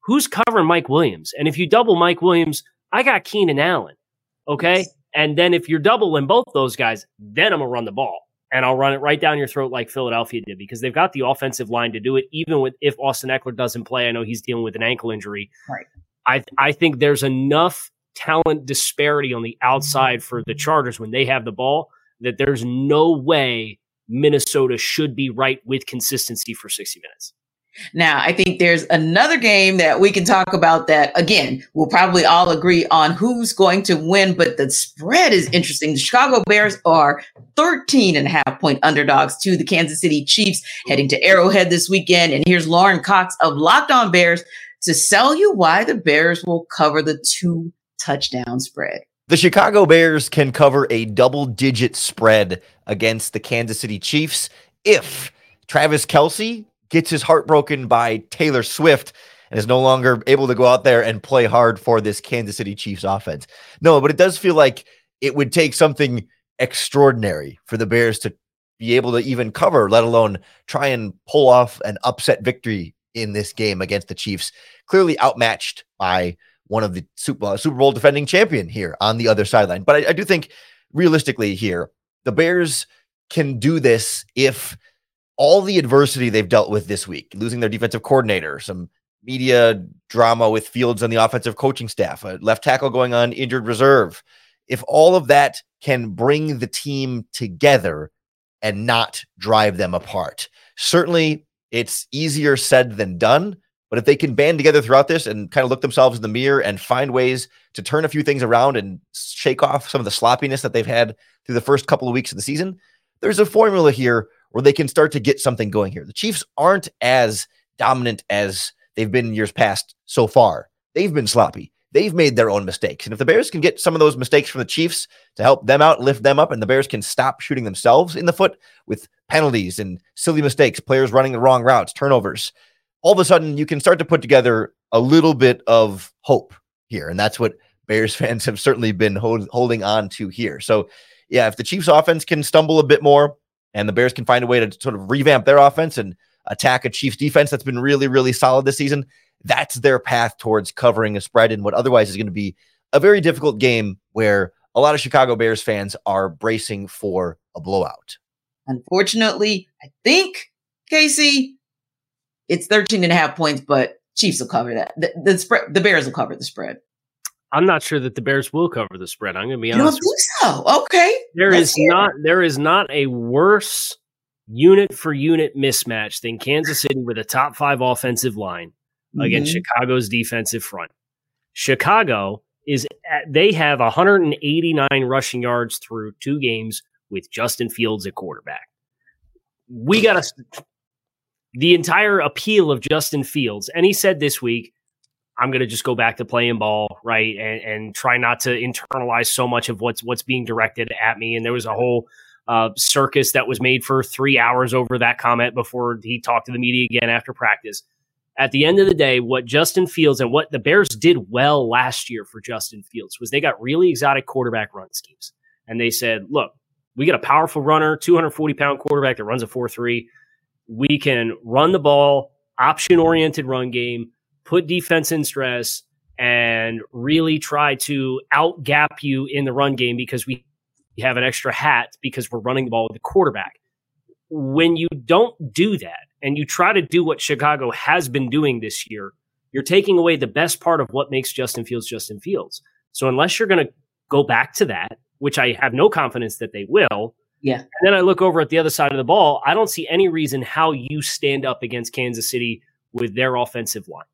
who's covering Mike Williams. And if you double Mike Williams, I got Keenan Allen. Okay. And then if you're doubling both those guys, then I'm going to run the ball and I'll run it right down your throat like Philadelphia did because they've got the offensive line to do it. Even with if Austin Ekeler doesn't play, I know he's dealing with an ankle injury. Right. I I think there's enough talent disparity on the outside for the Chargers when they have the ball that there's no way Minnesota should be right with consistency for 60 minutes. Now, I think there's another game that we can talk about that again, we'll probably all agree on who's going to win, but the spread is interesting. The Chicago Bears are 13 and a half point underdogs to the Kansas City Chiefs heading to Arrowhead this weekend. And here's Lauren Cox of Locked On Bears to sell you why the Bears will cover the two touchdown spread. The Chicago Bears can cover a double digit spread against the Kansas City Chiefs if Travis Kelce gets his heart broken by Taylor Swift and is no longer able to go out there and play hard for this Kansas City Chiefs offense. No, but it does feel like it would take something extraordinary for the Bears to be able to even cover, let alone try and pull off an upset victory in this game against the Chiefs. Clearly outmatched by one of the Super, uh, Bowl defending champion here on the other sideline. But I, I do think realistically here, the Bears can do this if all the adversity they've dealt with this week, losing their defensive coordinator, some media drama with Fields and the offensive coaching staff, a left tackle going on injured reserve. If all of that can bring the team together and not drive them apart, certainly it's easier said than done. But if they can band together throughout this and kind of look themselves in the mirror and find ways to turn a few things around and shake off some of the sloppiness that they've had through the first couple of weeks of the season, there's a formula here where they can start to get something going here. The Chiefs aren't as dominant as they've been in years past so far. They've been sloppy. They've made their own mistakes. And if the Bears can get some of those mistakes from the Chiefs to help them out, lift them up, and the Bears can stop shooting themselves in the foot with penalties and silly mistakes, players running the wrong routes, turnovers, all of a sudden you can start to put together a little bit of hope here. And that's what Bears [LAUGHS] fans have certainly been hold, holding on to here. So, yeah, if the Chiefs offense can stumble a bit more and the Bears can find a way to sort of revamp their offense and attack a Chiefs defense that's been really, really solid this season, that's their path towards covering a spread in what otherwise is going to be a very difficult game where a lot of Chicago Bears fans are bracing for a blowout. Unfortunately, I think, Casey, it's 13 and a half points, but Chiefs will cover that. The, the spread, the Bears will cover the spread. I'm not sure that the Bears will cover the spread. I'm going to be honest. You don't think so? Okay. There is not there is not a worse unit for unit mismatch than Kansas City with a top five offensive line mm-hmm. against Chicago's defensive front. Chicago is at, they have 189 rushing yards through two games with Justin Fields at quarterback. We got to the entire appeal of Justin Fields. And he said this week, I'm going to just go back to playing ball, right, and, and try not to internalize so much of what's what's being directed at me. And there was a whole uh, circus that was made for three hours over that comment before he talked to the media again after practice. at the end of the day, what Justin Fields and what the Bears did well last year for Justin Fields was they got really exotic quarterback run schemes. And they said, look, we got a powerful runner, 240 pound quarterback that runs a 4 3. We can run the ball, option oriented run game, put defense in stress, and really try to outgap you in the run game because we have an extra hat because we're running the ball with the quarterback. When you don't do that and you try to do what Chicago has been doing this year, you're taking away the best part of what makes Justin Fields Justin Fields. So unless you're going to go back to that, which I have no confidence that they will, yeah. And then I look over at the other side of the ball. I don't see any reason how you stand up against Kansas City with their offensive line.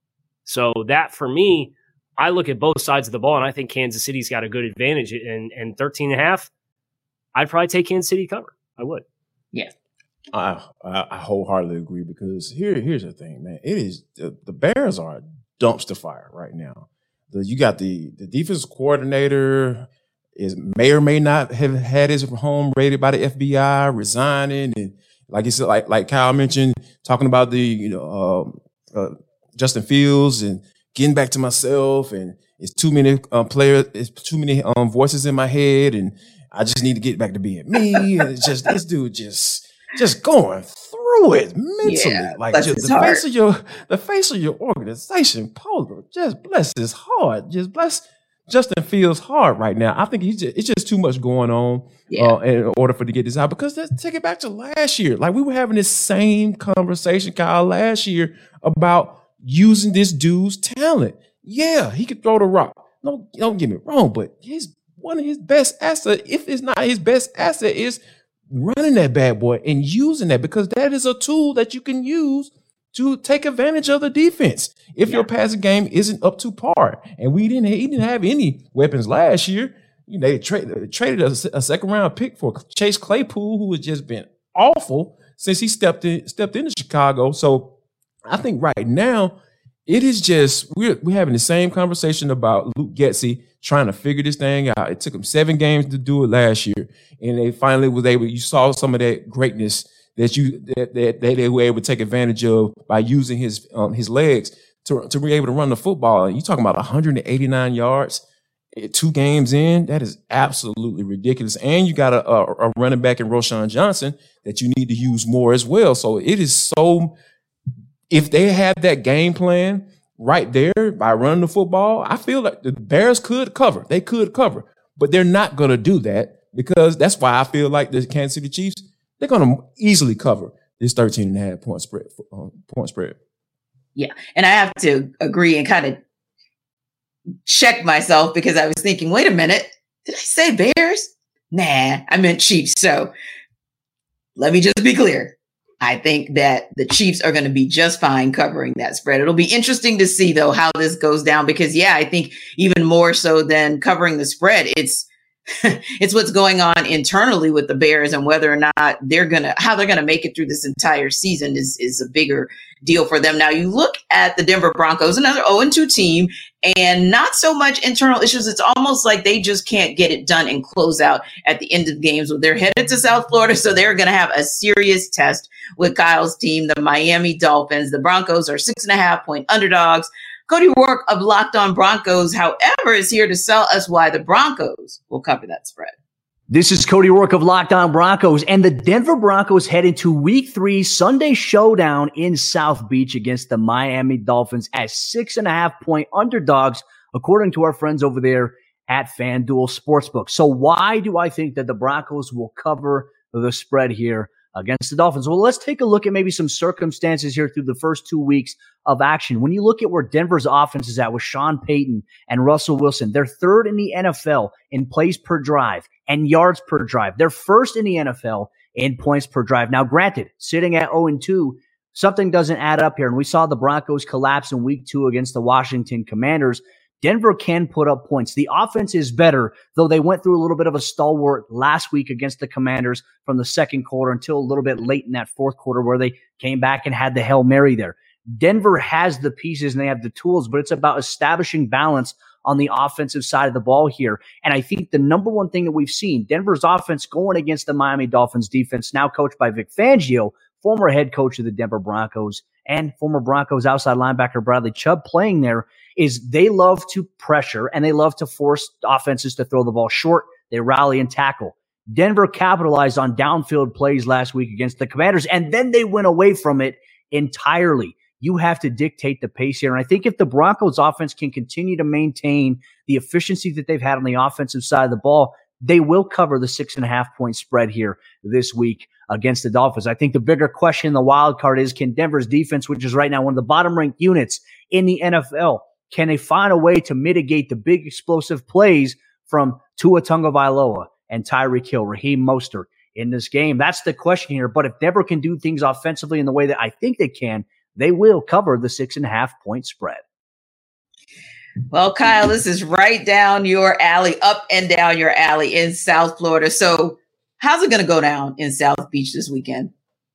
So that for me, I look at both sides of the ball and I think Kansas City's got a good advantage. And, and 13 and a half, I'd probably take Kansas City cover. I would. Yeah. I, I wholeheartedly agree because here here's the thing, man. It is the, the Bears are a dumpster fire right now. The, you got the the defense coordinator is may or may not have had his home raided by the FBI, resigning, and like you said, like like Kyle mentioned, talking about the you know uh, uh, Justin Fields and getting back to myself, and it's too many uh, players, it's too many um, voices in my head, and I just need to get back to being me. and it's just this dude just just going through it mentally, Yeah, like just the heart. face of your the face of your organization, Polo. Just bless his heart. Just bless Justin Fields' heart right now. I think he's just, it's just too much going on Yeah. uh, in order for to get this out. Because let's take it back to last year. Like we were having this same conversation, Kyle, last year about using this dude's talent. Yeah, he could throw the rock. No, don't get me wrong, but his one of his best asset, if it's not his best asset, is running that bad boy and using that because that is a tool that you can use to take advantage of the defense if your passing game isn't up to par. And we didn't he didn't have any weapons last year. You know, they tra- traded a, a second round pick for Chase Claypool, who has just been awful since he stepped in stepped into Chicago. So I think right now it is just we're we're having the same conversation about Luke Getsy trying to figure this thing out. It took him seven games to do it last year, and they finally was able. You saw some of that greatness that you that, that, that they were able to take advantage of by using his um, his legs to to be able to run the football. And you talking about 189 yards. eh, Two games in, that is absolutely ridiculous. And you got a, a, a running back in Roschon Johnson that you need to use more as well. So it is so if they have that game plan right there by running the football, I feel like the Bears could cover. They could cover, but they're not going to do that because that's why I feel like the Kansas City Chiefs, they're going to easily cover this 13 and a half point spread. Um, point spread. Yeah. And I have to agree and kind of check myself because I was thinking, wait a minute, did I say Bears? Nah, I meant Chiefs. So let me just be clear. I think that the Chiefs are going to be just fine covering that spread. It'll be interesting to see though how this goes down because yeah, I think even more so than covering the spread, it's [LAUGHS] it's what's going on internally with the Bears and whether or not they're gonna how they're gonna make it through this entire season is is a bigger deal for them. Now you look at the Denver Broncos, another 0-2 team, and not so much internal issues. It's almost like they just can't get it done and close out at the end of games. Well, they're headed to South Florida, so they're gonna have a serious test with Kyle's team, the Miami Dolphins. The Broncos are six and a half point underdogs. Cody Roark of Locked On Broncos, however, is here to sell us why the Broncos will cover that spread. This is Cody Roark of Locked On Broncos, and the Denver Broncos head into Week Three Sunday showdown in South Beach against the Miami Dolphins as six and a half point underdogs, according to our friends over there at FanDuel Sportsbook. So, why do I think that the Broncos will cover the spread here against the Dolphins? Well, let's take a look at maybe some circumstances here through the first two weeks of action. When you look at where Denver's offense is at with Sean Payton and Russell Wilson, they're third in the NFL in plays per drive and yards per drive. They're first in the NFL in points per drive. Now, granted, sitting at 0 and 2, something doesn't add up here. And we saw the Broncos collapse in week two against the Washington Commanders. Denver can put up points. The offense is better, though they went through a little bit of a stalwart last week against the Commanders from the second quarter until a little bit late in that fourth quarter where they came back and had the Hail Mary there. Denver has the pieces and they have the tools, but it's about establishing balance on the offensive side of the ball here. And I think the number one thing that we've seen, Denver's offense going against the Miami Dolphins defense, now coached by Vic Fangio, former head coach of the Denver Broncos and former Broncos outside linebacker Bradley Chubb playing there, is they love to pressure and they love to force offenses to throw the ball short. They rally and tackle. Denver capitalized on downfield plays last week against the Commanders, and then they went away from it entirely. You have to dictate the pace here. And I think if the Broncos offense can continue to maintain the efficiency that they've had on the offensive side of the ball, they will cover the six and a half point spread here this week against the Dolphins. I think the bigger question in the wild card is can Denver's defense, which is right now one of the bottom ranked units in the NFL, can they find a way to mitigate the big explosive plays from Tua Tagovailoa and Tyreek Hill, Raheem Mostert in this game? That's the question here. But if Denver can do things offensively in the way that I think they can, they will cover the six and a half point spread. Well, Kyle, this is right down your alley, up and down your alley in South Florida. So, how's it going to go down in South Beach this weekend?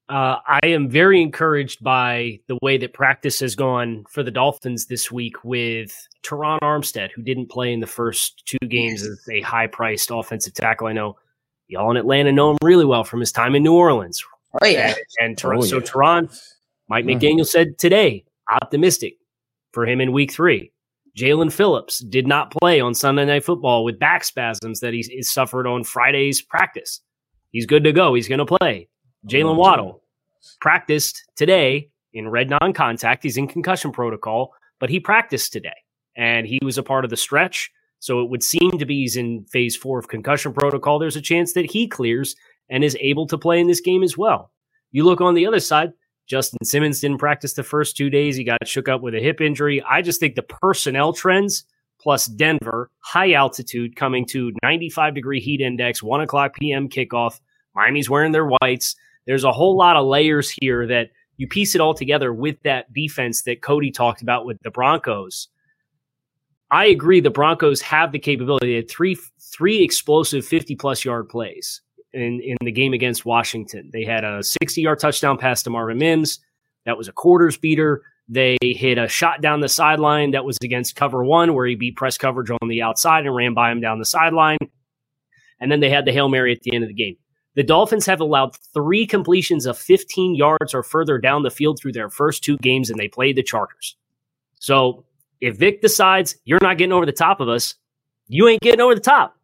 Uh, I am very encouraged by the way that practice has gone for the Dolphins this week with Terron Armstead, who didn't play in the first two games as a high priced offensive tackle. I know y'all in Atlanta know him really well from his time in New Orleans. Oh, yeah. And, and Oh, so, yeah. Terron, Mike McDaniel said today, optimistic for him in week three. Jaelan Phillips did not play on Sunday Night Football with back spasms that he suffered on Friday's practice. He's good to go. He's going to play. Jaylen Waddle practiced today in red non contact. He's in concussion protocol, but he practiced today and he was a part of the stretch. So it would seem to be he's in phase four of concussion protocol. There's a chance that he clears and is able to play in this game as well. You look on the other side, Justin Simmons didn't practice the first two days. He got shook up with a hip injury. I just think the personnel trends plus Denver, high altitude coming to 95 degree heat index, 1 o'clock p.m. kickoff. Miami's wearing their whites. There's a whole lot of layers here that you piece it all together with that defense that Cody talked about with the Broncos. I agree the Broncos have the capability. They had three three explosive 50 plus yard plays in, in the game against Washington. They had a 60 yard touchdown pass to Marvin Mims. That was a quarters beater. They hit a shot down the sideline that was against cover one, where he beat press coverage on the outside and ran by him down the sideline. And then they had the Hail Mary at the end of the game. The Dolphins have allowed three completions of 15 yards or further down the field through their first two games, and they played the Chargers. So if Vic decides you're not getting over the top of us, you ain't getting over the top.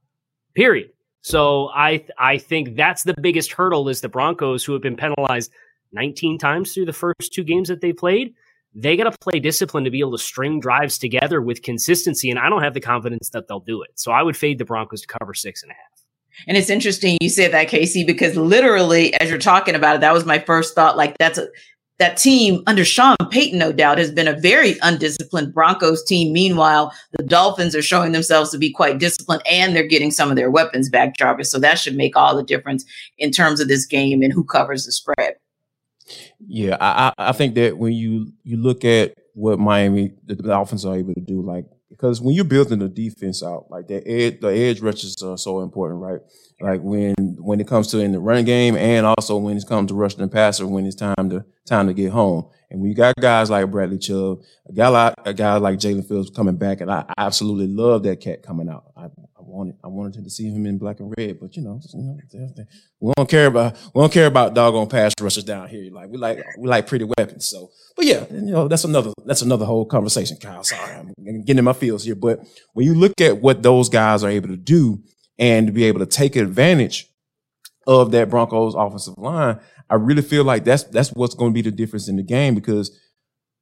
Period. So I I think that's the biggest hurdle is the Broncos who have been penalized 19 times through the first two games that they played. They got to play discipline to be able to string drives together with consistency, and I don't have the confidence that they'll do it. So I would fade the Broncos to cover six and a half. And it's interesting you said that, Casey, because literally, as you're talking about it, that was my first thought. Like that's a that team under Sean Payton, no doubt, has been a very undisciplined Broncos team. Meanwhile, the Dolphins are showing themselves to be quite disciplined, and they're getting some of their weapons back, Jarvis. So that should make all the difference in terms of this game and who covers the spread. Yeah, I, I I think that when you you look at what Miami the Dolphins are able to do, like because when you're building the defense out, like the edge the edge rushes are so important, right? Like when when it comes to in the run game and also when it comes to rushing the passer when it's time to time to get home. And when you got guys like Bradley Chubb, a guy like a guy like Jaelan Phillips coming back, and I, I absolutely love that cat coming out. I, I wanted I wanted to see him in black and red, but you know, you know we don't care about we don't care about doggone pass rushers down here. Like we like we like pretty weapons. So, but yeah, you know that's another that's another whole conversation, Kyle. Sorry, I'm getting in my feels here. But when you look at what those guys are able to do and to be able to take advantage of that Broncos offensive line, I really feel like that's that's what's going to be the difference in the game because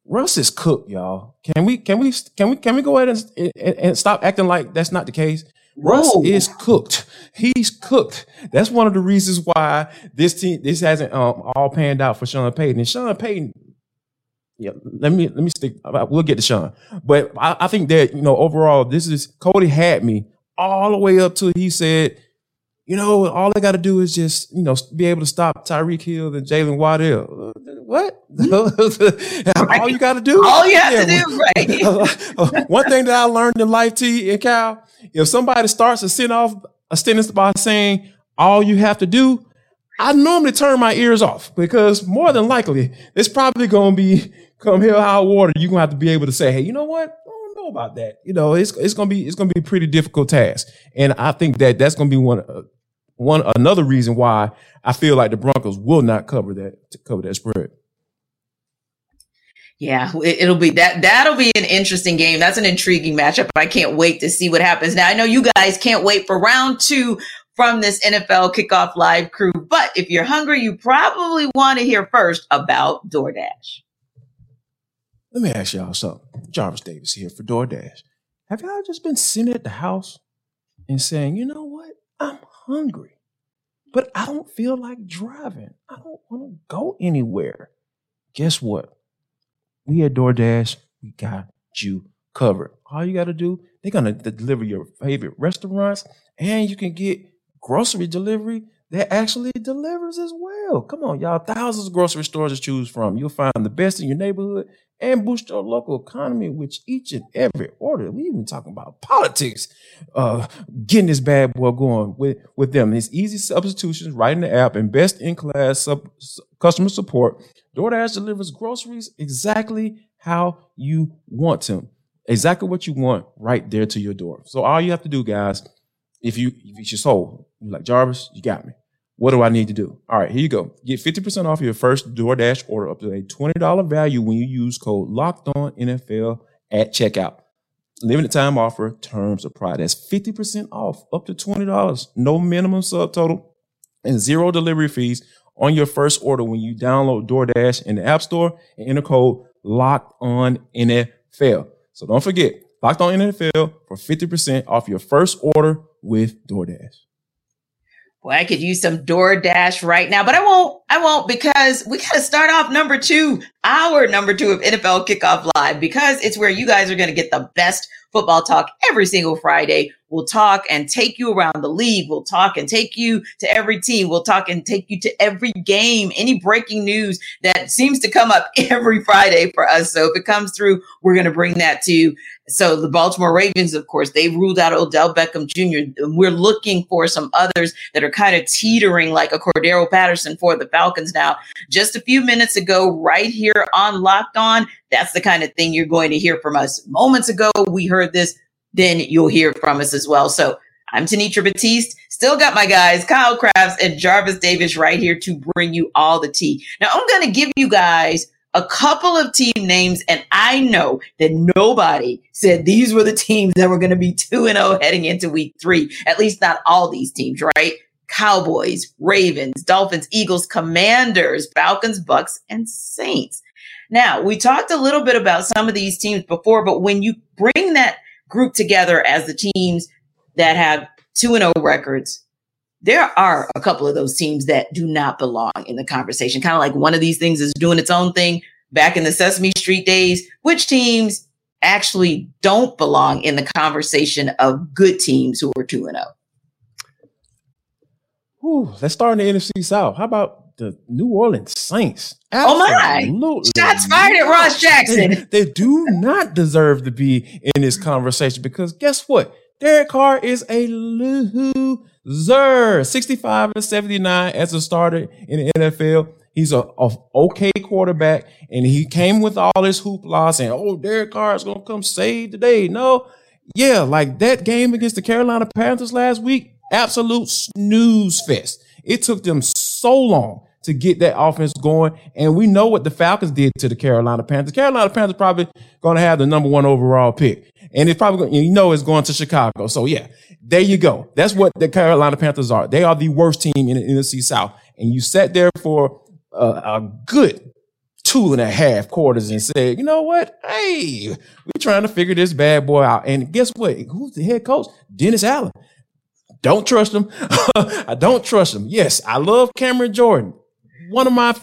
Russ is cooked, y'all. Can we can we can we can we go ahead and, and, and stop acting like that's not the case? Russ Whoa. is cooked. He's cooked. That's one of the reasons why this team this hasn't um, all panned out for Sean Payton. And Sean Payton, yeah, let me let me stick. We'll get to Sean, but I, I think that you know overall, this is Cody had me all the way up to he said, you know, all I got to do is just you know be able to stop Tyreek Hill and Jaylen Waddle. What? [LAUGHS] all you got to do? All you have Yeah, to do, [LAUGHS] right? [LAUGHS] One thing that I learned in life, T and Cal, if somebody starts a send off a sentence by saying all you have to do, I normally turn my ears off because more than likely it's probably going to be come hell high water. You're gonna have to be able to say, hey, you know what? I don't know about that. You know, it's it's gonna be it's gonna be a pretty difficult task, and I think that that's gonna be one. Of, one another reason why I feel like the Broncos will not cover that to cover that spread. Yeah, it, will be that. That'll be an interesting game. That's an intriguing matchup. I can't wait to see what happens. Now I know you guys can't wait for round two from this NFL kickoff live crew. But if you're hungry, you probably want to hear first about DoorDash. Let me ask y'all something. Jarvis Davis here for DoorDash. Have y'all just been sitting at the house and saying, you know what? I'm hungry, but I don't feel like driving. I don't want to go anywhere. Guess what? We at DoorDash, we got you covered. All you got to do, they're going to deliver your favorite restaurants and you can get grocery delivery that actually delivers as well. Come on, y'all. Thousands of grocery stores to choose from. You'll find the best in your neighborhood and boost your local economy with each and every order. We even talking about politics, uh, getting this bad boy going with, with them. It's easy substitutions right in the app and best in class sub, customer support. DoorDash delivers groceries exactly how you want them. Exactly what you want right there to your door. So all you have to do, guys, if you if it's your soul, you're like Jarvis, you got me. What do I need to do? All right, here you go. Get 50% off your first DoorDash order up to a $20 value when you use code locked on NFL at checkout. Limited time offer, terms apply. That's 50% off up to $20. No minimum subtotal and zero delivery fees on your first order when you download DoorDash in the App Store and enter code locked on NFL. So don't forget, locked on NFL for 50% off your first order with DoorDash. Well, I could use some DoorDash right now, but I won't. I won't because we got to start off number two, our number two of NFL Kickoff Live, because it's where you guys are going to get the best football talk every single Friday. We'll talk and take you around the league. We'll talk and take you to every team. We'll talk and take you to every game, any breaking news that seems to come up [LAUGHS] every Friday for us. So if it comes through, we're going to bring that to you. So the Baltimore Ravens, of course, they ruled out Odell Beckham Jr. We're looking for some others that are kind of teetering like a Cordarrelle Patterson for the Falcons now. Just a few minutes ago, right here on Locked On, that's the kind of thing you're going to hear from us. Moments ago, we heard this, then you'll hear from us as well. So I'm Tanitra Batiste. Still got my guys, Kyle Crabbs and Jarvis Davis, right here to bring you all the tea. Now, I'm going to give you guys a couple of team names, and I know that nobody said these were the teams that were going to be 2 0 heading into week three. At least not all these teams, right? Cowboys, Ravens, Dolphins, Eagles, Commanders, Falcons, Bucs, and Saints. Now, we talked a little bit about some of these teams before, but when you bring that group together as the teams that have 2 0 records, there are a couple of those teams that do not belong in the conversation. Kind of like one of these things is doing its own thing back in the Sesame Street days. Which teams actually don't belong in the conversation of good teams who are 2 0? Let's start in the NFC South. How about the New Orleans Saints. Absolutely. Oh my! Shots fired at Ross Jackson. They, they, do not deserve to be in this conversation because guess what? Derek Carr is a loser. 65 and 79 as a starter in the NFL. He's a, a, okay quarterback, and he came with all this hoopla saying, "Oh, Derek Carr is gonna come save the day." No, yeah, like that game against the Carolina Panthers last week, absolute snooze fest. It took them so long to get that offense going. And we know what the Falcons did to the Carolina Panthers. Carolina Panthers probably to have the number one overall pick. And it's probably, you know, it's going to Chicago. So yeah, there you go. That's what the Carolina Panthers are. They are the worst team in the NFC South. And you sat there for a, a good two and a half quarters and said, you know what? Hey, we're trying to figure this bad boy out. And guess what? Who's the head coach? Dennis Allen. Don't trust him. [LAUGHS] I don't trust him. Yes, I love Cameron Jordan one of my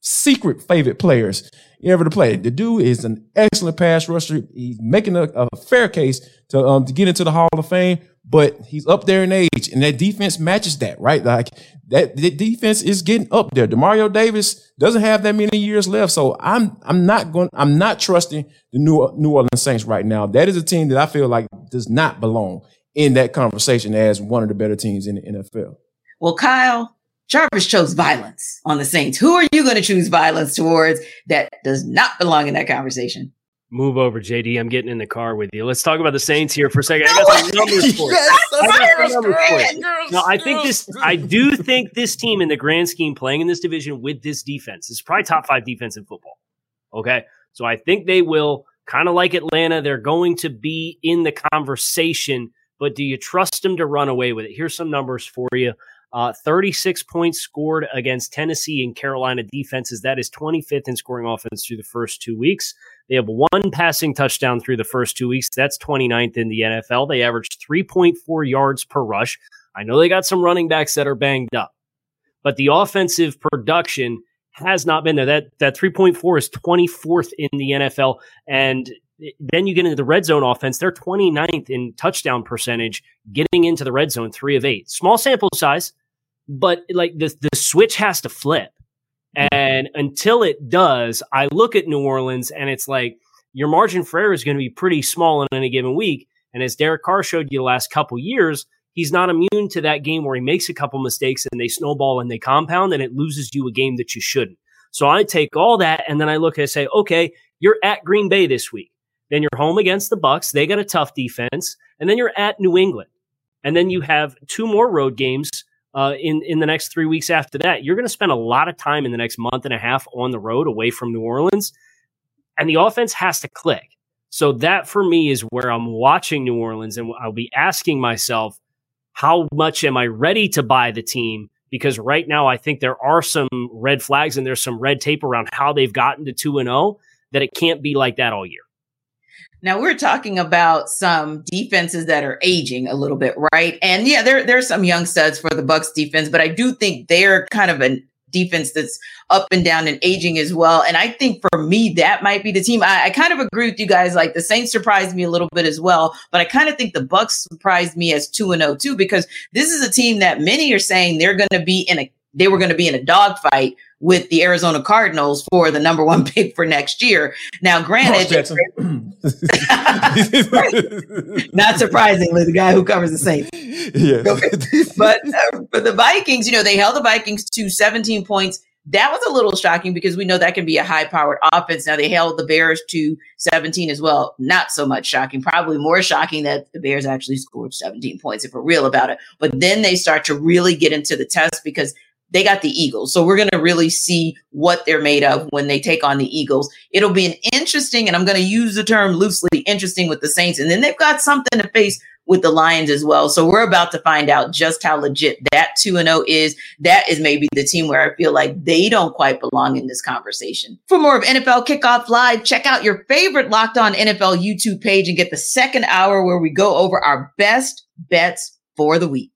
secret favorite players ever to play. The dude is an excellent pass rusher. He's making a, a fair case to um, to get into the Hall of Fame, but he's up there in age, and that defense matches that, right? Like that, the defense is getting up there. Demario Davis doesn't have that many years left, so I'm I'm not going I'm not trusting the New New Orleans Saints right now. That is a team that I feel like does not belong in that conversation as one of the better teams in the NFL. Well, Kyle, Jarvis chose violence on the Saints. Who are you going to choose violence towards that does not belong in that conversation? Move over, JD. I'm getting in the car with you. Let's talk about the Saints here for a second. I got some numbers for you. [LAUGHS] I got some numbers for you. No, I think this. I do think this team, in the grand scheme, playing in this division with this defense, is probably top five defense in football. Okay, so I think they will kind of like Atlanta. They're going to be in the conversation, but do you trust them to run away with it? Here's some numbers for you. Uh, 36 points scored against Tennessee and Carolina defenses. That is 25th in scoring offense through the first two weeks. They have one passing touchdown through the first two weeks. That's 29th in the NFL. They averaged 3.4 yards per rush. I know they got some running backs that are banged up, but the offensive production has not been there. That that 3.4 is 24th in the NFL. And then you get into the red zone offense. They're 29th in touchdown percentage, getting into the red zone, three of eight. Small sample size, but like the, the switch has to flip. And until it does, I look at New Orleans and it's like your margin for error is going to be pretty small in any given week. And as Derek Carr showed you the last couple years, he's not immune to that game where he makes a couple mistakes and they snowball and they compound and it loses you a game that you shouldn't. So I take all that and then I look and say, okay, you're at Green Bay this week. Then you're home against the Bucs. They got a tough defense, and then you're at New England, and then you have two more road games uh, in in the next three weeks after that. You're going to spend a lot of time in the next month and a half on the road away from New Orleans, and the offense has to click. So that for me is where I'm watching New Orleans, and I'll be asking myself, how much am I ready to buy the team? Because right now, I think there are some red flags and there's some red tape around how they've gotten to two and zero oh, that it can't be like that all year. Now we're talking about some defenses that are aging a little bit, right? And yeah, there there's some young studs for the Bucs defense, but I do think they're kind of a defense that's up and down and aging as well. And I think for me, that might be the team. I, I kind of agree with you guys. Like the Saints surprised me a little bit as well, but I kind of think the Bucs surprised me as two and zero oh too because this is a team that many are saying they're going to be in a they were going to be in a dogfight with the Arizona Cardinals for the number one [LAUGHS] pick for next year. Now, granted, [LAUGHS] not surprisingly, the guy who covers the Saints. Yeah. [LAUGHS] but uh, for the Vikings, you know, they held the Vikings to 17 points. That was a little shocking because we know that can be a high powered offense. Now they held the Bears to 17 as well. Not so much shocking, probably more shocking that the Bears actually scored 17 points if we're real about it. But then they start to really get into the test because they got the Eagles. So we're going to really see what they're made of when they take on the Eagles. It'll be an interesting, and I'm going to use the term loosely, interesting with the Saints. And then they've got something to face with the Lions as well. So we're about to find out just how legit that 2 and 0 is. That is maybe the team where I feel like they don't quite belong in this conversation. For more of NFL Kickoff Live, check out your favorite Locked On NFL YouTube page and get the second hour where we go over our best bets for the week.